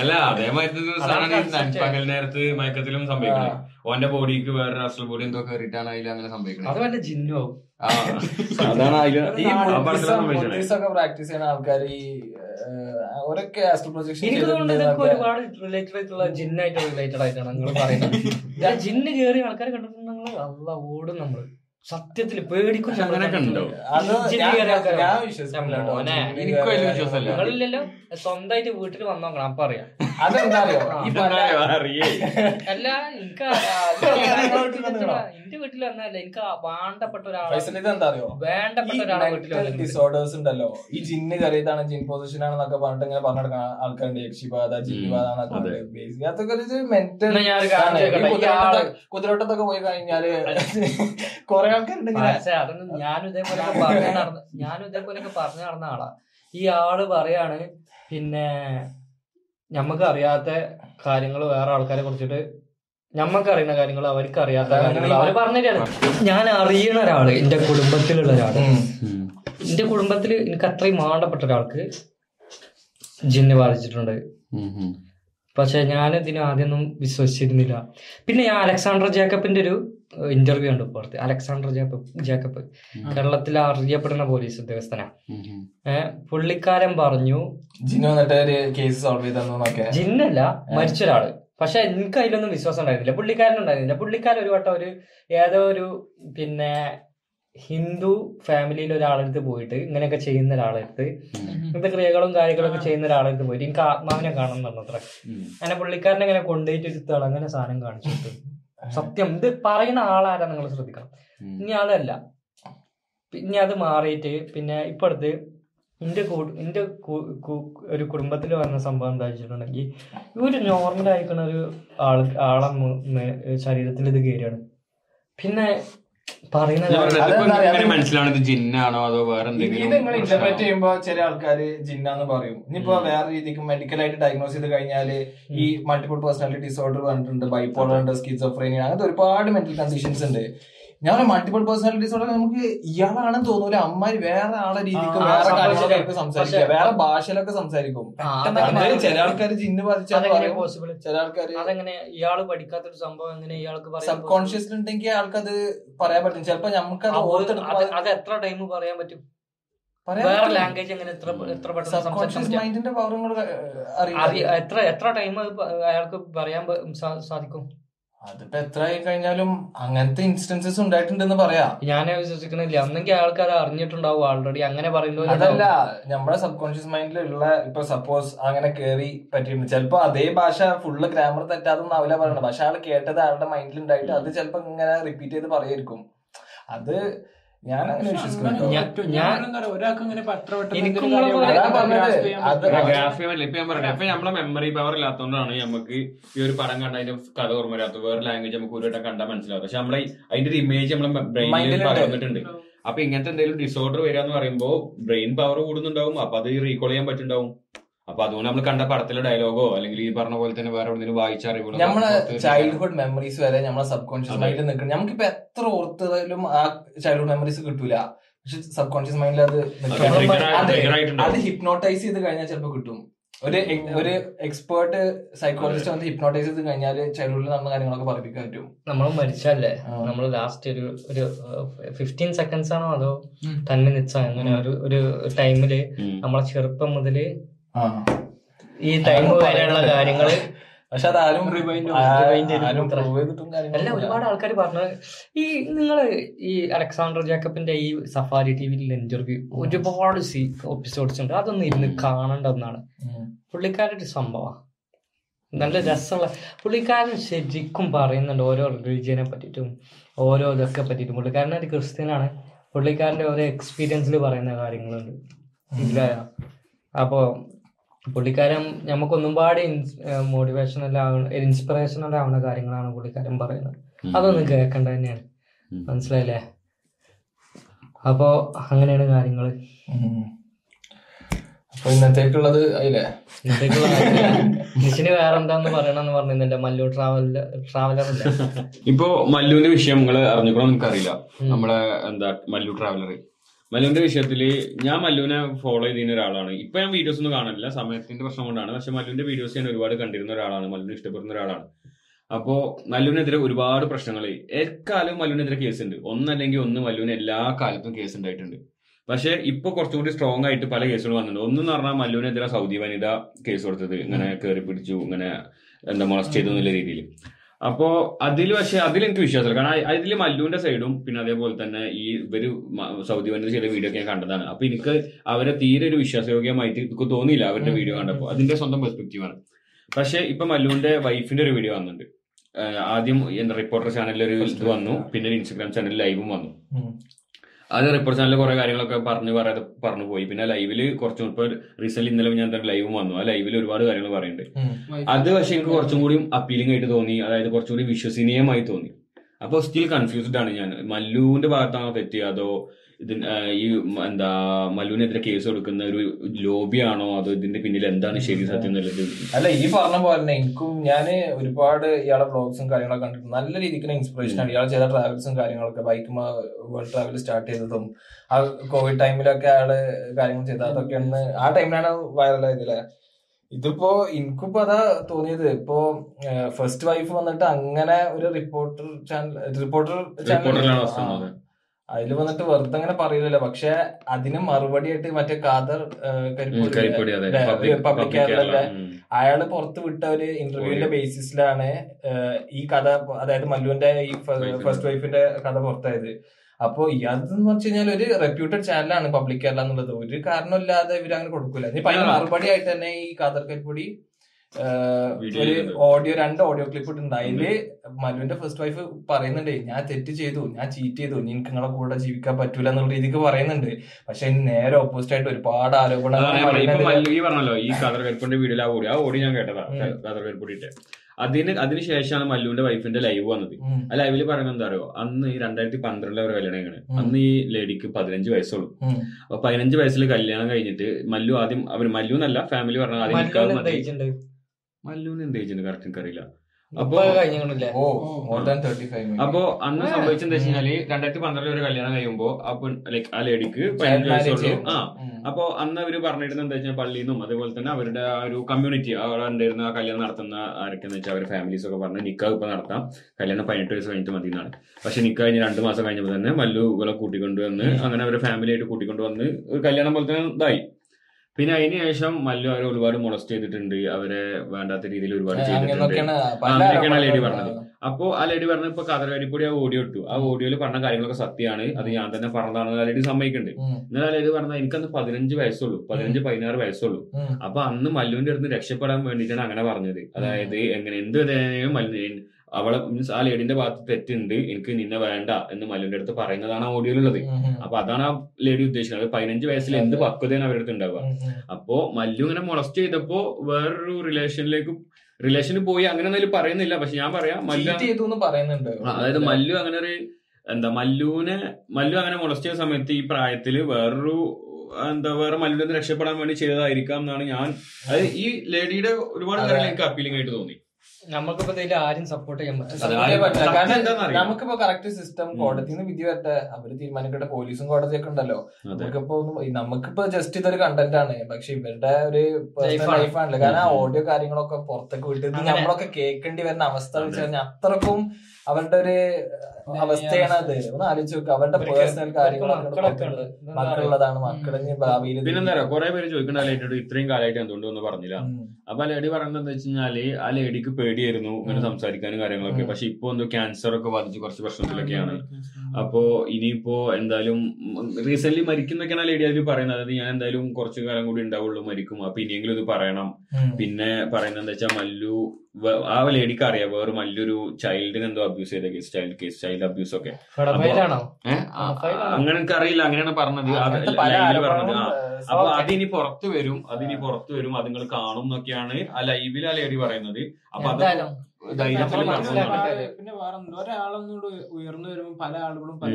അല്ല അതേമാതിരി ഒരു സാധനം ഈ പകൽ നേരത്ത് മയക്കത്തിലും സംഭവിക്കണം. ഓന്റെ ബോഡിക്ക് വേറെ ആസ്ട്രൽ ബോഡി എന്തോ കയറിയിട്ടാണ് അതിൽ അങ്ങനെ സംഭവിക്കുന്നത് ജിന്നോ അതാണ് പ്രാക്ടീസ് ചെയ്യുന്ന ആൾക്കാർ ഈ അവരൊക്കെ ആസ്ട്രൽ പ്രൊജക്ഷൻ എനിക്ക് തോന്നുന്നത് ഇതൊക്കെ ഒരുപാട് റിലേറ്റഡ് ആയിട്ടുള്ള ജിന്നായിട്ട് റിലേറ്റഡ് ആയിട്ടാണ് നിങ്ങൾ പറയുന്നത്. ജിന്ന് കേറി ആൾക്കാരെ കണ്ടിട്ടുണ്ടെങ്കിൽ അല്ല ഓടും നമ്മൾ. സത്യത്തിൽ പേടിക്കും. നിങ്ങളില്ലല്ലോ. സ്വന്തമായിട്ട് വീട്ടിൽ വന്നോക്കണം അപ്പൊ അറിയാം അതെന്താ അറിയോ? അല്ല എനിക്ക് എന്റെ വീട്ടിൽ വന്നല്ല എനിക്ക് വേണ്ടപ്പെട്ട ഒരാളോ ഫൈസൽ എന്താ അറിയോ? വേണ്ടപ്പെട്ട ഒരാളെ വീട്ടിൽ ഡിസോർഡേഴ്സ് ഉണ്ടല്ലോ. ഈ ജിന്ന് കറിയതാണ് ജിൻ പൊസിഷൻ ആണെന്നൊക്കെ പറഞ്ഞിട്ട് ഇങ്ങനെ പറഞ്ഞെടുക്കുന്ന ആൾക്കാരുണ്ട്. യക്ഷിബാധ ജിന്നിബാധ അതൊക്കെ ഒരു മെന്റൽ കുതിരോട്ടത്തൊക്കെ പോയി കഴിഞ്ഞാൽ [laughs] കൊറേ ആൾക്കാരുണ്ട് അതൊന്നും ഞാനും ഇതേപോലെ പറഞ്ഞു നടന്ന ഞാനും ഇതേപോലെയൊക്കെ പറഞ്ഞു നടന്ന ആളാ. ഈ ആൾ പറയാണ് പിന്നെ ഞമ്മക്ക് അറിയാത്ത കാര്യങ്ങൾ വേറെ ആൾക്കാരെ കുറിച്ചിട്ട് ഞമ്മക്ക് അറിയുന്ന കാര്യങ്ങൾ അവർക്ക് അറിയാത്ത കാര്യങ്ങൾ അവർ പറഞ്ഞുതരാണ് ഞാൻ അറിയണ ഒരാൾ എന്റെ കുടുംബത്തിലുള്ള ഒരാൾ. എന്റെ കുടുംബത്തിൽ എനിക്ക് അത്രയും മാണ്ടപ്പെട്ട ഒരാൾക്ക് ജിന്ന് ബാധിച്ചിട്ടുണ്ട്. പക്ഷെ ഞാൻ ഇതിന് ആദ്യമൊന്നും വിശ്വസിച്ചിരുന്നില്ല. പിന്നെ ഞാൻ അലക്സാണ്ടർ ജേക്കബിന്റെ ഒരു ഇന്റർവ്യൂ ഉണ്ട് പുറത്ത്. അലക്സാണ്ടർ ജേക്കബ് ജേക്കബ്. കേരളത്തിൽ അറിയപ്പെടുന്ന പോലീസ് ഉദ്യോഗസ്ഥനാണ് ഏഹ് പുള്ളിക്കാരൻ പറഞ്ഞു ജിന്നു കേസ് സോൾവ് ചെയ്തെന്നൊക്കെ. ജിന്നല്ല മരിച്ച ഒരാൾ പക്ഷെ എനിക്ക് അതിലൊന്നും വിശ്വാസം ഉണ്ടായിരുന്നില്ല. പുള്ളിക്കാരൻ ഉണ്ടായിരുന്നില്ല. പുള്ളിക്കാരൻ ഒരു വട്ടം ഒരു ഏതോ ഒരു പിന്നെ ഹിന്ദു ഫാമിലിയിൽ ഒരാളെടുത്ത് പോയിട്ട് ഇങ്ങനെയൊക്കെ ചെയ്യുന്ന ഒരാളെടുത്ത് ഇങ്ങനത്തെ ക്രിയകളും കാര്യങ്ങളൊക്കെ ചെയ്യുന്ന ഒരാളെടുത്ത് പോയിട്ട് എനിക്ക് ആത്മാവിനെ കാണണം എന്ന് പറഞ്ഞത്ര അങ്ങനെ പുള്ളിക്കാരനെ ഇങ്ങനെ കൊണ്ടുപോയിട്ട് ഒരു തിളങ്ങനെ സാധനം കാണിച്ചിട്ട് സത്യം ഇത് പറയുന്ന ആളാരാ നിങ്ങൾ ശ്രദ്ധിക്കണം. ഇനി അതല്ല. പിന്നെ അത് മാറിയിട്ട് പിന്നെ ഇപ്പൊ അടുത്ത് എന്റെ എന്റെ ഒരു കുടുംബത്തിൽ വരുന്ന സംഭവം എന്താ വെച്ചിട്ടുണ്ടെങ്കിൽ ഒരു നോർമൽ ആയിക്കണ ഒരു ആൾ ആളെ ശരീരത്തിൽ ഇത് കയറിയാണ് പിന്നെ പറയുന്ന ഞാൻ പറഞ്ഞത് അതെന്താ ഇപ്പൊ പറയാ, എങ്ങനെ അത് മനസ്സിലാണ് ഇത് ജിന്നാണോ അതോ വേറെ ഇത് നിങ്ങൾ ഇന്റർപ്രറ്റ് ചെയ്യുമ്പോ ചില ആൾക്കാര് ജിന്നാന്ന് പറയും. ഇനിയിപ്പോ വേറെ രീതിക്ക് മെഡിക്കൽ ആയിട്ട് ഡയഗ്നോസ് ചെയ്ത് കഴിഞ്ഞാൽ ഈ മൾട്ടിപ്പിൾ പേഴ്സണാലിറ്റി ഡിസോർഡർ പറഞ്ഞിട്ടുണ്ട് ബൈപ്പോളർ ഉണ്ട് സ്കിസോഫ്രീനിയ അങ്ങനത്തെ ഒരുപാട് മെന്റൽ കണ്ടീഷൻസ് ഉണ്ട്. ഞാൻ മൾട്ടിപ്പിൾ പേഴ്സണാലിറ്റീസ് ഡിസോർഡർ നമുക്ക് ഇയാളാണെന്ന് തോന്നൂല. അമ്മാര് വേറെ ആളെ രീതിക്ക് വേറെ കാര്യങ്ങളൊക്കെ സംസാരിക്കുക. വേറെ ഭാഷയിലൊക്കെ സംസാരിക്കും. ചില ആൾക്കാർ ജിന്ന് ബാധിച്ചാൽ ചില അതെങ്ങനെ ഇയാൾ പഠിക്കാത്തൊരു സംഭവം എങ്ങനെ ഇയാൾക്ക് പറയാൻ സബ് കോൺഷ്യസ് ഉണ്ടെങ്കിൽ ആൾക്കത് പറയാൻ പറ്റും. ചിലപ്പോ നമുക്ക് അത് അത് എത്ര ടൈം പറയാൻ പറ്റും? വേറെ ലാംഗ്വേജ് എങ്ങനെ എത്ര എത്ര പെട്ടെന്ന് എത്ര എത്ര ടൈം അയാൾക്ക് പറയാൻ സാധിക്കും? അതിപ്പോ എത്ര ആയി കഴിഞ്ഞാലും അങ്ങനത്തെ ഇൻസ്റ്റൻസസ് ഉണ്ടായിട്ടുണ്ടെന്ന് പറയാ. ഞാൻ വിശ്വസിക്കുന്നില്ല ഒന്നെങ്കിൽ ആൾക്കാർ അറിഞ്ഞിട്ടുണ്ടാവും ആൾറെഡി അങ്ങനെ പറയുന്നത് അതല്ല നമ്മുടെ സബ് കോൺഷ്യസ് മൈൻഡിലുള്ള ഇപ്പൊ സപ്പോസ് അങ്ങനെ കേറി പറ്റിയിട്ടുണ്ട്. ചിലപ്പോ അതേ ഭാഷ ഫുള്ള് ഗ്രാമർ തെറ്റാതൊന്നും ആവില്ല പറയണത്. പക്ഷെ ആൾ കേട്ടത് ആളുടെ മൈൻഡിൽ ഉണ്ടായിട്ട് അത് ചിലപ്പോ ഇങ്ങനെ റിപ്പീറ്റ് ചെയ്ത് പറയായിരിക്കും. അത് ഞാൻ അങ്ങനെ വിശ്വസിക്കുന്നു ഒരാൾക്ക്. ഇപ്പൊ നമ്മളെ മെമ്മറി പവർ ഇല്ലാത്തതുകൊണ്ടാണ് നമുക്ക് ഈ ഒരു പടം കണ്ട അതിന്റെ കഥ ഓർമ്മ വരാത്തത്. വേറെ ലാംഗ്വേജ് നമുക്ക് ഒരു വട്ടം കണ്ടാൽ മനസ്സിലാവും. പക്ഷെ നമ്മളെ അതിന്റെ ഒരു ഇമേജ് നമ്മളെ ബ്രെയിനിൽ. പകർന്നിട്ടുണ്ട്. അപ്പൊ ഇങ്ങനത്തെ എന്തെങ്കിലും ഡിസോർഡർ വരിക എന്ന് പറയുമ്പോ ബ്രെയിൻ പവർ കൂടുന്നുണ്ടാവും. അപ്പൊ അത് റീകോൾ ചെയ്യാൻ പറ്റുണ്ടാവും അപ്പൊ അതുകൊണ്ട് നമ്മൾ കണ്ട പടത്തിലെ ഡയലോഗോ അല്ലെങ്കിൽ ഈ പറഞ്ഞ പോലെ തന്നെ വേറെ എവിടെയെങ്കിലും വായിച്ച അറിവുകളോ നമ്മളെ ചൈൽഡ്ഹുഡ് മെമ്മറീസ് വരെ നമ്മളെ സബ് കോൺഷ്യസ്. മൈൻഡിൽ നിൽക്കണം. നമുക്കിപ്പോ എത്ര ഓർത്തതായാലും ആ ചൈൽഡ്ഹുഡ് മെമ്മറീസ് കിട്ടൂല. പക്ഷെ സബ് കോൺഷ്യസ് മൈൻഡിൽ അത്. അത് ഹിപ്നോട്ടൈസ് ചെയ്ത് കഴിഞ്ഞാൽ ചിലപ്പോൾ കിട്ടും. ഒരു ഒരു എക്സ്പേർട്ട് സൈക്കോളജിസ്റ്റ് വന്ന് ഹിപ്നോട്ടൈസ് ചെയ്ത് കഴിഞ്ഞാൽ ചൈൽഡ്ഹുഡിൽ നടന്ന കാര്യങ്ങളൊക്കെ പഠിപ്പിക്കാൻ പറ്റും. നമ്മൾ മരിച്ചല്ലേ? നമ്മൾ ലാസ്റ്റ് ഒരു ഒരു ഫിഫ്റ്റീൻ സെക്കൻഡ്സ് ആണോ അതോ തന്നെ ടെൻ മിനിറ്റ്സ് അങ്ങനെ ഒരു ഒരു ടൈമിൽ നമ്മളെ ചെറുപ്പം മുതൽ. ഈ ടൈം വരെയുള്ള. കാര്യങ്ങൾ. പക്ഷെ അതാരും അല്ല ഒരുപാട് ആൾക്കാർ പറഞ്ഞു ഈ നിങ്ങൾ ഈ അലക്സാണ്ടർ ജാക്കബിന്റെ ഈ സഫാരി ടി വിയിൽ ഇന്റർവ്യൂ ഒരുപാട് സീ എപ്പിസോഡ്സ് ഉണ്ട്. അതൊന്നും ഇരുന്ന് കാണേണ്ട ഒന്നാണ് ഉം. പുള്ളിക്കാരുടെ സംഭവം. നല്ല രസമുള്ള പുള്ളിക്കാരൻ ശരിക്കും പറയുന്നുണ്ട് ഓരോ റിലീജിയനെ പറ്റിയിട്ടും ഓരോ ഇതൊക്കെ പറ്റിയിട്ടും. പുള്ളിക്കാരൻ ഒരു ക്രിസ്ത്യനാണ്. പുള്ളിക്കാരന്റെ ഓരോ എക്സ്പീരിയൻസിൽ പറയുന്ന കാര്യങ്ങളുണ്ട്. ഇല്ല. അപ്പോൾ പുള്ളിക്കാരൻ നമുക്കൊന്നും പാടി മോട്ടിവേഷണൽ ആവണ ഇൻസ്പിറേഷണൽ ആവുന്ന കാര്യങ്ങളാണ് പുള്ളിക്കാരൻ പറയുന്നത്. അതൊന്നും കേൾക്കേണ്ട തന്നെയാണ്. മനസ്സിലായില്ലേ? അപ്പോ അങ്ങനെയാണ് കാര്യങ്ങൾ. അപ്പൊ ഇന്നത്തേക്കുള്ളത് നിഷിന് വേറെ എന്താന്ന് പറയണമെന്ന് പറഞ്ഞിരുന്നില്ല മല്ലു ട്രാവൽ ട്രാവലർ ഇപ്പൊ ഇപ്പോ മല്ലുവിന്റെ വിഷയം നിങ്ങൾ അറിഞ്ഞിക്കണോ എനിക്കറിയില്ല. ഉം. നമ്മളെ എന്താ മല്ലു ട്രാവലർ മല്ലുവിന്റെ വിഷയത്തിൽ ഞാൻ മല്ലുവിനെ ഫോളോ ചെയ്തിരുന്ന ഒരാളാണ്. ഇപ്പൊ ഞാൻ വീഡിയോസ് ഒന്നും കാണാനില്ല. സമയത്തിന്റെ പ്രശ്നം കൊണ്ടാണ്. പക്ഷെ മല്ലുവിന്റെ വീഡിയോസ് ഞാൻ ഒരുപാട് കണ്ടിരുന്ന ഒരാളാണ്. മല്ലുവിനെ ഇഷ്ടപ്പെടുന്ന ഒരാളാണ്. അപ്പോ മല്ലുവിനെതിരെ ഒരുപാട് പ്രശ്നങ്ങൾ എക്കാലം മല്ലുവിനെതിരെ കേസ് ഉണ്ട്. ഒന്നല്ലെങ്കിൽ ഒന്ന് മല്ലുവിന് എല്ലാ കാലത്തും കേസ് ഉണ്ടായിട്ടുണ്ട്. പക്ഷെ ഇപ്പൊ കുറച്ചും കൂടി സ്ട്രോങ് ആയിട്ട് പല കേസുകൾ വന്നിട്ടുണ്ട്. ഒന്നെന്ന് പറഞ്ഞാൽ മല്ലുവിനെതിരെ സൗദി വനിത കേസ് കൊടുത്തത്. ഇങ്ങനെ കയറി പിടിച്ചു. ഇങ്ങനെ എന്താ മൊളസ്റ്റ് ചെയ്തു എന്നുള്ള രീതിയിൽ അപ്പോ അതിൽ പക്ഷെ അതിൽ എനിക്ക് വിശ്വാസമില്ല കാരണം അതിൽ മല്ലുവിന്റെ സൈഡും പിന്നെ അതേപോലെ തന്നെ ഈ ഇവർ സൗദി വനിത ചെയ്ത വീഡിയോ ഒക്കെ ഞാൻ കണ്ടതാണ്. അപ്പൊ എനിക്ക് അവരെ തീരെ ഒരു വിശ്വാസയോഗ്യമായിട്ട് എനിക്ക് തോന്നിയില്ല അവരുടെ വീഡിയോ കണ്ടപ്പോൾ അതിന്റെ സ്വന്തം പെർസ്പെക്റ്റീവാണ് ആണ്. പക്ഷെ ഇപ്പൊ മല്ലുവിന്റെ വൈഫിന്റെ ഒരു വീഡിയോ വന്നിട്ടുണ്ട്. ആദ്യം എന്താ റിപ്പോർട്ടർ ചാനലിൽ ഒരു ഇത് വന്നു. പിന്നെ ഒരു ഇൻസ്റ്റാഗ്രാം ചാനലിൽ ലൈവും വന്നു. അത് റിപ്പോർട്ട് ചാനലിൽ കുറെ കാര്യങ്ങളൊക്കെ പറഞ്ഞു പറയാതെ പറഞ്ഞു പോയി. പിന്നെ ലൈവിൽ കുറച്ചും ഇപ്പൊ റീസെന്റ് ഇന്നലെ ഞാൻ ലൈവും വന്നു. ആ ലൈവിൽ ഒരുപാട് കാര്യങ്ങൾ പറയുന്നുണ്ട്. അത് പക്ഷെ എനിക്ക് കുറച്ചും കൂടി അപ്പീലിംഗ് ആയിട്ട് തോന്നി. അതായത് കുറച്ചും കൂടി വിശ്വസനീയമായി തോന്നി. അപ്പൊ സ്റ്റിൽ കൺഫ്യൂസ്ഡ് ആണ് ഞാൻ. മല്ലുവിന്റെ ഭാഗത്താണോ തെറ്റിയതോ അതോ ഈ എന്താ മല്ലുവിനെതിരെ കേസ് കൊടുക്കുന്ന ഒരു ലോബിയാണോ? അതോ ഇതിന്റെ പിന്നിൽ എന്താണ് ശരി സത്യം എന്നുള്ളത് അല്ല ഈ പറഞ്ഞ പോലെ തന്നെ എനിക്കും ഞാൻ ഒരുപാട് ഇയാളെ ബ്ലോഗ്സും കാര്യങ്ങളൊക്കെ കണ്ടിട്ടുണ്ട്. നല്ല രീതിക്ക് ഇൻസ്പിറേഷൻ ആണ്. ഇയാൾ ചെയ്ത ട്രാവൽസും കാര്യങ്ങളൊക്കെ ബൈക്ക് വേൾഡ് ട്രാവൽ സ്റ്റാർട്ട് ചെയ്തതും ആ കോവിഡ് ടൈമിലൊക്കെ അയാൾ കാര്യങ്ങൾ ചെയ്ത അതൊക്കെ ഒന്ന് ആ ടൈമിലാണ് വൈറലായതല്ലേ ഇതിപ്പോ എനിക്കിപ്പോ അതാ തോന്നിയത്. ഇപ്പോ ഫസ്റ്റ് വൈഫ് വന്നിട്ട് അങ്ങനെ ഒരു റിപ്പോർട്ടർ ചാനൽ റിപ്പോർട്ടർ ചാനൽ. അതിൽ വന്നിട്ട് വെറുതെ അങ്ങനെ പറയില്ലല്ലോ പക്ഷെ അതിന് മറുപടിയായിട്ട് മറ്റേ കാദർ? പബ്ലിക്. അയാൾ പുറത്ത് വിട്ട ഒരു ഇന്റർവ്യൂവിന്റെ ബേസിസിലാണ് ഈ കഥ അതായത് മല്ലുവിന്റെ ഈ ഫസ്റ്റ് വൈഫിന്റെ. കഥ പുറത്തായത്. അപ്പൊ ഇയാളെന്ന് വെച്ച് കഴിഞ്ഞാൽ ഒരു റെപ്യൂട്ടഡ് ചാനലാണ് പബ്ലിക് കേരള എന്നുള്ളത്. ഒരു കാരണമില്ലാതെ ഇവർ അങ്ങനെ കൊടുക്കൂല ഇനി മറുപടി ആയിട്ട് തന്നെ ഈ കാതർ കരിപ്പൊടി ഒരു ഓഡിയോ രണ്ട് ഓഡിയോ ക്ലിപ്പ് ഇട്ടുണ്ട് അതിൽ മനുവിന്റെ ഫസ്റ്റ് വൈഫ് പറയുന്നുണ്ട് ഞാൻ തെറ്റ് ചെയ്തു ഞാൻ ചീറ്റ് ചെയ്തു എനിക്ക് നിങ്ങളെ കൂടെ ജീവിക്കാൻ പറ്റൂല എന്നുള്ള രീതിക്ക് പറയുന്നുണ്ട്. പക്ഷെ നേരെ ഓപ്പോസിറ്റ് ആയിട്ട് ഒരുപാട് ആരോപണങ്ങൾ പറഞ്ഞല്ലോ ഈ കതർ കരിപ്പുന്റെ വീഡിയോയിൽ ആ ഓടി ആ ഓടി ഞാൻ കേട്ടതാ കരിപ്പൊടിയിട്ട് അതിന് അതിനുശേഷമാണ് മല്ലുവിന്റെ വൈഫിന്റെ ലൈവ് വന്നത്. ആ ലൈവിൽ പറയുന്നത് എന്താ അറിയോ? അന്ന് ഈ രണ്ടായിരത്തി പന്ത്രണ്ടിലെ ഒരു കല്യാണം കഴിഞ്ഞത് അന്ന് ഈ ലേഡിക്ക് പതിനഞ്ച് വയസ്സുള്ളൂ. അപ്പൊ പതിനഞ്ച് വയസ്സിൽ കല്യാണം കഴിഞ്ഞിട്ട് മല്ലു ആദ്യം അവർ മല്ലു എന്നല്ല ഫാമിലി പറഞ്ഞ ആദ്യം എന്താ ഉണ്ട്? മല്ലുവിന് എന്ത് ഏജ് കറക്റ്റ് എനിക്കറിയില്ല അപ്പൊ oh more than thirty five അപ്പൊ അന്ന് സംഭവിച്ചെന്താ വെച്ചാൽ രണ്ടായിരത്തി പന്ത്രണ്ടിൽ ഒരു കല്യാണം കഴിയുമ്പോ അപ്പൊ ലൈക്ക് ആ ലേഡിക്ക് പതിനഞ്ച് വയസ്സുള്ളൂ ആ അപ്പൊ അന്ന് അവർ പറഞ്ഞിരുന്നത് എന്താ വെച്ചാൽ പള്ളിയിൽ നിന്നും അതുപോലെ തന്നെ അവരുടെ ആ ഒരു കമ്മ്യൂണിറ്റി അവിടെ ഉണ്ടായിരുന്ന ആ കല്യാണം നടത്തുന്ന ആരൊക്കെന്ന് വെച്ചാൽ അവരുടെ ഫാമിലീസ് ഒക്കെ പറഞ്ഞ് നിക്കാ ഇപ്പൊ നടത്താം. കല്യാണം പതിനെട്ട് വയസ്സ് കഴിഞ്ഞിട്ട് മതി എന്നാണ്. പക്ഷെ നിക്കാ കഴിഞ്ഞ രണ്ട് മാസം കഴിഞ്ഞപ്പോൾ തന്നെ മല്ലു ഇവളെ കൂട്ടിക്കൊണ്ടുവന്ന് അങ്ങനെ അവരുടെ ഫാമിലി ആയിട്ട് കൂട്ടിക്കൊണ്ടുവന്ന് ഒരു കല്യാണം പോലെ തന്നെ ഇതായി. പിന്നെ അതിന് ശേഷം മല്ലു അവരെ ഒരുപാട് മൊളസ്റ്റ് ചെയ്തിട്ടുണ്ട്. അവരെ വേണ്ടാത്ത രീതിയിൽ ഒരുപാട് ചെയ്തിട്ടുണ്ട്. അങ്ങനെയൊക്കെയാണ് ആ ലേഡി പറഞ്ഞത്. അപ്പോ ആ ലേഡി പറഞ്ഞ ഇപ്പൊ കഥകളിപ്പൊടി ആ ഓഡിയോ ഇട്ടു. ആ ഓഡിയോയിൽ പറഞ്ഞ കാര്യങ്ങളൊക്കെ സത്യമാണ്. അത് ഞാൻ തന്നെ പറഞ്ഞതാണെന്ന് ആ ലേഡി സമ്മതിക്കുന്നുണ്ട്. എന്നാൽ ആ ലേഡി പറഞ്ഞത് എനിക്കന്ന് പതിനഞ്ച് വയസ്സുള്ളൂ. പതിനഞ്ച് പതിനാറ് വയസ്സുള്ളൂ. അപ്പൊ അന്ന് മല്ലുവിന്റെ അടുത്ത് രക്ഷപ്പെടാൻ വേണ്ടിയിട്ടാണ് അങ്ങനെ പറഞ്ഞത്. അതായത് എങ്ങനെ എന്ത് മല്ലു അവളെ മീൻസ് ആ ലേഡിന്റെ ഭാഗത്ത് തെറ്റുണ്ട് എനിക്ക് നിന്നെ വേണ്ട എന്ന് മല്ലുവിന്റെ അടുത്ത് പറയുന്നതാണ് ആ ഓഡിയോയിലുള്ളത് അപ്പൊ അതാണ് ആ ലേഡി ഉദ്ദേശിക്കുന്നത്. പതിനഞ്ച് വയസ്സിൽ എന്ത് പക്വതയാണ് അവരുടെ അടുത്ത് ഉണ്ടാവുക. അപ്പോ മല്ലു ഇങ്ങനെ മൊളസ്റ്റ് ചെയ്തപ്പോ വേറൊരു റിലേഷനിലേക്ക് റിലേഷനിൽ പോയി അങ്ങനെ ഒന്നും പറയുന്നില്ല. പക്ഷെ ഞാൻ പറയാം മല്ലു പറയുന്നുണ്ട്. അതായത് മല്ലു അങ്ങനെ ഒരു എന്താ മല്ലുവിനെ മല്ലു അങ്ങനെ മൊളസ്റ്റ് ചെയ്ത സമയത്ത് ഈ പ്രായത്തിൽ വേറൊരു എന്താ വേറെ മല്ലുവിനെ രക്ഷപ്പെടാൻ വേണ്ടി ചെയ്തതായിരിക്കാം എന്നാണ് ഞാൻ അതായത് ഈ ലേഡിയുടെ ഒരുപാട്. കാര്യങ്ങൾ എനിക്ക് അപ്പീലിംഗ് ആയിട്ട് തോന്നി. നമുക്കിപ്പോ ഇതിൽ ആരും സപ്പോർട്ട് ചെയ്യാൻ പറ്റില്ല. കാരണം? നമുക്കിപ്പോ കറക്റ്റ് സിസ്റ്റം കോടതിന്ന് കോടതിയിൽ നിന്ന് വിധി വരട്ടെ. അവർ തീരുമാനിക്കട്ടെ. പോലീസും കോടതിയൊക്കെ ഉണ്ടല്ലോ. നമുക്കിപ്പോ നമുക്കിപ്പോ ജസ്റ്റ് ഇതൊരു കണ്ടന്റ് ആണ്. പക്ഷെ ഇവരുടെ ഒരു. ലൈഫാണല്ലോ കാരണം ആ ഓഡിയോ കാര്യങ്ങളൊക്കെ പുറത്തേക്ക് വിട്ട് നമ്മളൊക്കെ കേൾക്കേണ്ടി വരുന്ന അവസ്ഥ വെച്ച് കഴിഞ്ഞാൽ അത്രക്കും അവരുടെ ഒരു അവസ്ഥയാണ് അത്. ഒന്ന് ആലോചിച്ച് നോക്കുക അവരുടെ പേഴ്സണൽ കാര്യങ്ങളൊക്കെ. മക്കളുള്ളതാണ്. മക്കളിന് ഭാവിയിൽ പിന്നെന്താ കുറെ പേര് ലേഡിയോട് ഇത്രയും കാലമായിട്ട് എന്തുകൊണ്ട് ഒന്നും പറഞ്ഞില്ല. അപ്പൊ ആ ലേഡി പറയുന്നത് എന്താ വെച്ച് കഴിഞ്ഞാൽ ആ ലേഡിക്ക് പേടിയായിരുന്നു ഇങ്ങനെ. സംസാരിക്കാനും കാര്യങ്ങളൊക്കെ. പക്ഷെ ഇപ്പൊ എന്തോ ക്യാൻസർ ഒക്കെ ബാധിച്ച് കുറച്ച് പ്രശ്നത്തിലൊക്കെയാണ്. അപ്പോ ഇനിയിപ്പോ എന്തായാലും റീസെന്റ് മരിക്കുന്നൊക്കെയാണ് ആ ലേഡി അതിൽ പറയുന്നത്. അതായത് ഞാൻ എന്തായാലും കുറച്ചു കാലം കൂടി ഉണ്ടാവുള്ളൂ മരിക്കും. അപ്പൊ ഇനിയെങ്കിലും ഇത് പറയണം. പിന്നെ പറയുന്നത് എന്താ വെച്ചാൽ മല്ലു ആ ലേഡിക്ക് അറിയാം. വേറെ മല്ലൊരു ചൈൽഡിന് എന്തോ അബ്യൂസ് ചെയ്ത case child case child abuse ഒക്കെ. അങ്ങനെ എനിക്ക് അറിയില്ല. അങ്ങനെയാണ് പറഞ്ഞത്. പറഞ്ഞത്. അപ്പൊ അതിനി പുറത്തു വരും. അതിനി പുറത്തു വരും. അത് നിങ്ങൾ കാണും എന്നൊക്കെയാണ് ആ ലൈവിൽ ആ ലേഡി പറയുന്നത്. അപ്പൊ അത് പിന്നെ വേറെ ഒരാളൊന്നുകൂടെ ഉയർന്നു വരുമ്പോൾ പല ആളുകളും പല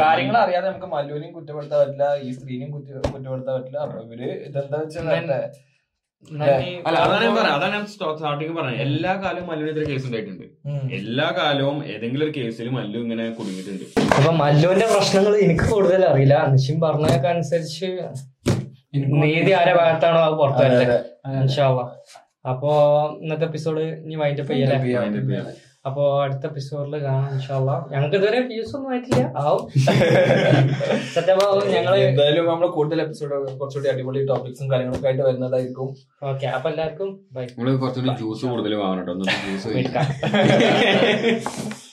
കാര്യങ്ങൾ അറിയാതെ നമുക്ക് മല്ലുവിനെയും കുറ്റപ്പെടുത്താൻ പറ്റില്ല ഈ സ്ത്രീനെയും കുറ്റ- കുറ്റപ്പെടുത്താൻ പറ്റില്ല. അപ്പൊ ഇവർ ഇതെന്താ വെച്ചാൽ. അല്ല അതാണ് ഞാൻ പറയാം അതാണ് ഞാൻ സ്റ്റാർട്ടിങ് പറഞ്ഞത്. എല്ലാ കാലവും മല്ലുവിനെതിരെ കേസ് ഉണ്ടായിട്ടുണ്ട്. എല്ലാ കാലവും ഏതെങ്കിലും ഒരു കേസിൽ മല്ലു ഇങ്ങനെ കുടുങ്ങിയിട്ടുണ്ട്. അപ്പൊ മല്ലുവിന്റെ പ്രശ്നങ്ങൾ എനിക്ക് കൂടുതൽ അറിയില്ല നിശ്ചയം പറഞ്ഞതൊക്കെ അനുസരിച്ച് നീതി ആരെ ഭാഗത്താണോ അത് പുറത്തു വരട്ടെ. അപ്പോ ഇന്നത്തെ എപ്പിസോഡ് ഇനി വൈൻഡപ്പ് ചെയ്യല്ലേ? അപ്പോ അടുത്ത എപ്പിസോഡിൽ കാണാം ഇൻഷാല്ല ഞങ്ങൾക്ക് ഇതുവരെ വ്യൂസ് ഒന്നും ആയിട്ടില്ല. ആവും. [laughs] സത്യമാവും ഞങ്ങൾ എന്തായാലും നമ്മൾ കൂടുതൽ എപ്പിസോഡ് കുറച്ചുകൂടി അടിപൊളി ടോപ്പിക്സും കാര്യങ്ങളൊക്കെ ആയിട്ട് വരുന്നതായിരിക്കും. ഓക്കെ അപ്പൊ എല്ലാവർക്കും ബൈ നമ്മൾ കുറച്ചുകൂടി ജ്യൂസ് കൂടുതൽ വാങ്ങണം കേട്ടോ. ജ്യൂസ് [laughs] [laughs]